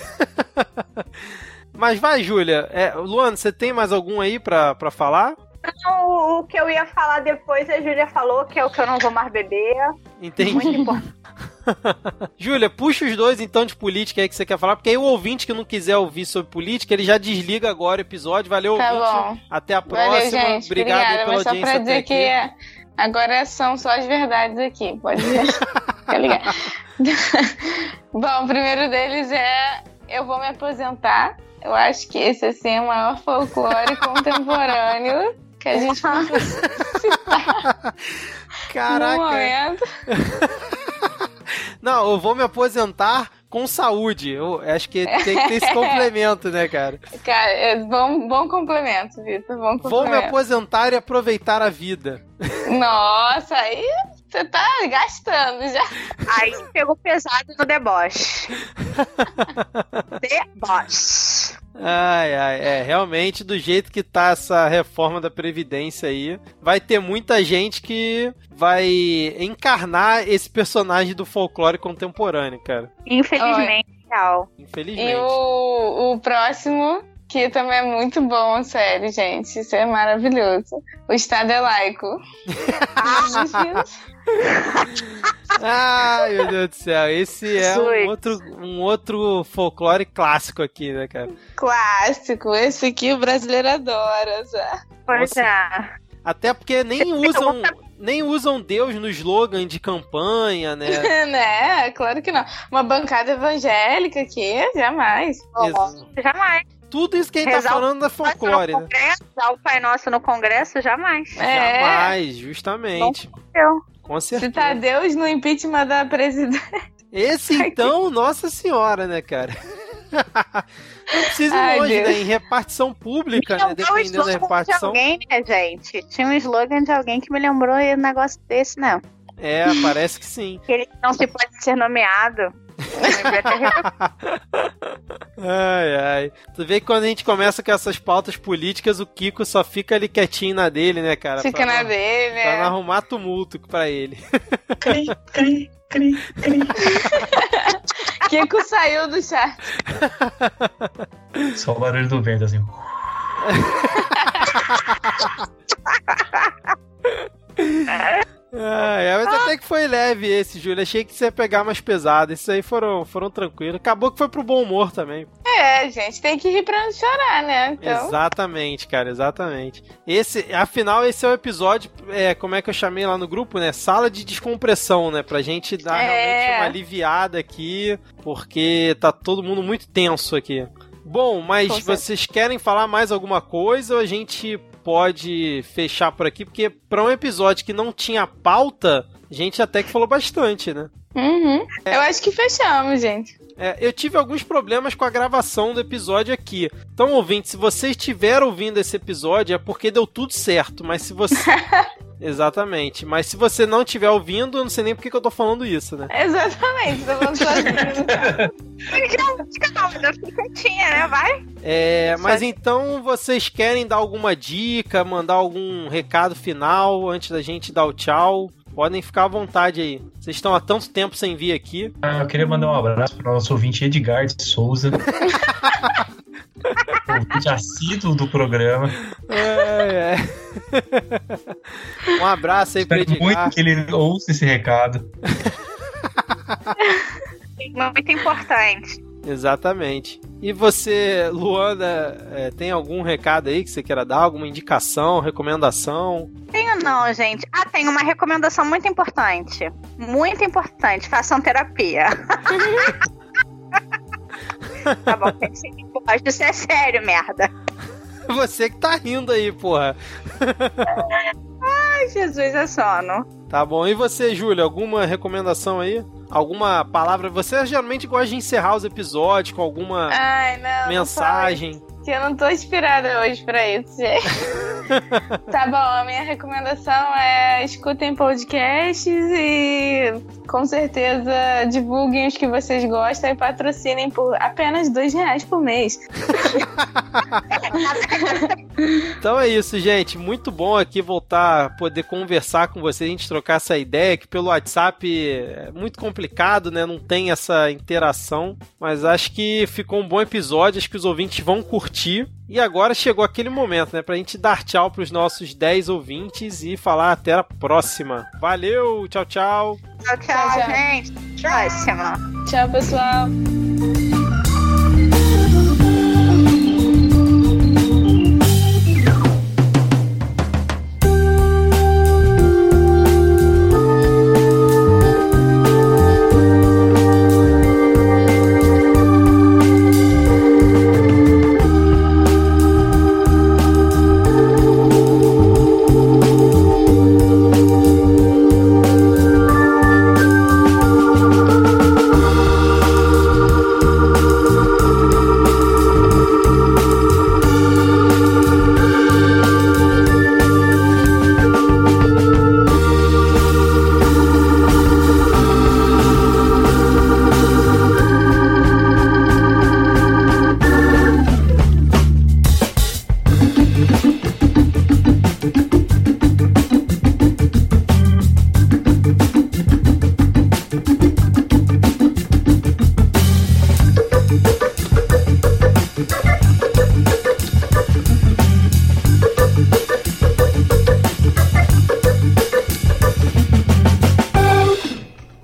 [SPEAKER 1] *laughs* Mas vai, Júlia. É, Luana, você tem mais algum aí pra, pra falar?
[SPEAKER 2] Então, o, o que eu ia falar depois, a Júlia falou, que é o que eu não vou mais beber.
[SPEAKER 1] Entendi.
[SPEAKER 2] Muito importante. *laughs* *laughs*
[SPEAKER 1] Júlia, puxa os dois então de política aí que você quer falar, porque aí o ouvinte que não quiser ouvir sobre política, ele já desliga agora o episódio. Valeu,
[SPEAKER 3] Tá
[SPEAKER 1] ouvinte.
[SPEAKER 3] bom.
[SPEAKER 1] Até a próxima.
[SPEAKER 3] Valeu, gente.
[SPEAKER 1] Obrigado
[SPEAKER 3] Obrigada.
[SPEAKER 1] pela
[SPEAKER 3] Mas só
[SPEAKER 1] audiência
[SPEAKER 3] pra dizer que é- agora são só as verdades aqui. Pode *laughs* ficar ligado. *laughs* Bom, o primeiro deles é Eu Vou Me Aposentar. Eu acho que esse assim, é o maior folclore contemporâneo que a gente pode citar no
[SPEAKER 1] Caraca.
[SPEAKER 3] momento.
[SPEAKER 1] Não, eu vou me aposentar com saúde. Eu acho que tem que ter esse *laughs* complemento, né, cara?
[SPEAKER 3] Cara, é bom, bom complemento, Vitor. Bom
[SPEAKER 1] Vou me
[SPEAKER 3] complemento.
[SPEAKER 1] aposentar e aproveitar a vida.
[SPEAKER 3] Nossa, aí você tá gastando já.
[SPEAKER 2] Aí pegou pesado no deboche. deboche.
[SPEAKER 1] Ai, ai, é, realmente, do jeito que tá essa reforma da Previdência aí, vai ter muita gente que vai encarnar esse personagem do folclore contemporâneo, cara.
[SPEAKER 2] Infelizmente, real.
[SPEAKER 1] Infelizmente.
[SPEAKER 3] E o, o próximo, que também é muito bom, sério, gente. Isso é maravilhoso. O Estado é laico. *laughs*
[SPEAKER 1] Ai, meu Deus do céu. Esse é um outro, um outro folclore clássico aqui, né, cara?
[SPEAKER 3] Clássico. Esse aqui o brasileiro adora, já.
[SPEAKER 2] Pois é.
[SPEAKER 1] Até porque nem *laughs* usam, nem usam Deus no slogan de campanha, né? *laughs*
[SPEAKER 3] né? Claro que não. Uma bancada evangélica aqui, jamais.
[SPEAKER 1] Ex-
[SPEAKER 2] Jamais.
[SPEAKER 1] Tudo isso que a gente tá
[SPEAKER 2] Rezar o
[SPEAKER 1] falando é folclore, né?
[SPEAKER 2] O Pai Nosso no Congresso, jamais.
[SPEAKER 3] É.
[SPEAKER 1] Jamais, justamente.
[SPEAKER 2] Eu.
[SPEAKER 1] Com
[SPEAKER 3] Se
[SPEAKER 1] certeza.
[SPEAKER 3] tá Deus no impeachment da presidente.
[SPEAKER 1] Esse *laughs* então, nossa senhora, né, cara? *laughs* Não precisa ir
[SPEAKER 3] Ai,
[SPEAKER 1] longe,
[SPEAKER 3] Deus.
[SPEAKER 1] né? Em repartição pública, né?
[SPEAKER 2] Tinha um
[SPEAKER 1] Dependendo da
[SPEAKER 2] slogan de
[SPEAKER 1] repartição.
[SPEAKER 2] alguém, né, gente? Tinha um slogan de alguém que me lembrou um negócio desse, não.
[SPEAKER 1] É, parece que sim.
[SPEAKER 2] Que ele não se pode ser nomeado.
[SPEAKER 1] Ai, ai. Tu vê que quando a gente começa com essas pautas políticas, o Kiko só fica ali quietinho na dele, né, cara?
[SPEAKER 3] Fica
[SPEAKER 1] Pra
[SPEAKER 3] na
[SPEAKER 1] não-
[SPEAKER 3] dele,
[SPEAKER 1] Pra não
[SPEAKER 3] né?
[SPEAKER 1] arrumar tumulto pra ele.
[SPEAKER 4] Cri, cri, cri, cri. *laughs*
[SPEAKER 3] Kiko saiu do chat.
[SPEAKER 4] Só o barulho do vento, assim. *laughs*
[SPEAKER 1] Ai, mas até que foi leve esse, Júlio. Achei que você ia pegar mais pesado. Esses aí foram, foram tranquilos. Acabou que foi pro bom humor também.
[SPEAKER 3] É, gente, tem que rir pra não chorar, né? Então,
[SPEAKER 1] Exatamente, cara, exatamente. Esse, afinal, esse é o episódio, é, como é que eu chamei lá no grupo, né? Sala de descompressão, né? Pra gente dar
[SPEAKER 3] É.
[SPEAKER 1] realmente uma aliviada aqui, porque tá todo mundo muito tenso aqui. Bom, mas vocês querem falar mais alguma coisa ou a gente pode fechar por aqui? Porque para um episódio que não tinha pauta, a gente até que falou bastante, né?
[SPEAKER 3] Uhum. É. Eu acho que fechamos, gente.
[SPEAKER 1] É, eu tive alguns problemas com a gravação do episódio aqui. Então, ouvinte, se você estiver ouvindo esse episódio, é porque deu tudo certo. Mas se você. *laughs* Exatamente. Mas se você não estiver ouvindo, eu não sei nem por que eu tô falando isso, né?
[SPEAKER 3] Exatamente, tô falando *laughs*
[SPEAKER 2] sozinho. Fica quietinha, né? Vai.
[SPEAKER 1] É, mas então vocês querem dar alguma dica, mandar algum recado final antes da gente dar o tchau? Podem ficar à vontade aí. Vocês estão há tanto tempo sem vir aqui.
[SPEAKER 4] Ah, eu queria mandar um abraço para o nosso ouvinte Edgar de Souza. *laughs* ouvinte assíduo do programa.
[SPEAKER 1] É, é. Um abraço aí para Edgar.
[SPEAKER 4] muito que ele ouça esse recado.
[SPEAKER 2] Muito importante.
[SPEAKER 1] Exatamente. E você, Luana, é, tem algum recado aí que você queira dar? Alguma indicação, recomendação?
[SPEAKER 2] Tenho não, gente. Ah, tem uma recomendação muito importante. Muito importante. Façam terapia. *laughs* tá bom, gente. Pode ser sério, merda.
[SPEAKER 1] Você que tá rindo aí, porra.
[SPEAKER 2] Ai, Jesus, é sono.
[SPEAKER 1] Tá bom. E você, Júlia, alguma recomendação aí? Alguma palavra? Você geralmente gosta de encerrar os episódios com alguma
[SPEAKER 3] Ai, não, mensagem? Não que eu não tô inspirada hoje pra isso, gente. *laughs* tá bom, a minha recomendação é escutem podcasts e com certeza divulguem os que vocês gostam e patrocinem por apenas dois reais por mês. *laughs*
[SPEAKER 1] então é isso, gente. Muito bom aqui voltar a poder conversar com vocês, a gente trocar essa ideia, que pelo WhatsApp é muito complicado, né? Não tem essa interação. Mas acho que ficou um bom episódio, acho que os ouvintes vão curtir curtir. E agora chegou aquele momento, né? Pra gente dar tchau pros nossos 10 ouvintes e falar até a próxima. Valeu, tchau, tchau.
[SPEAKER 2] Tchau, tchau, tchau gente. Próxima.
[SPEAKER 3] Tchau, pessoal.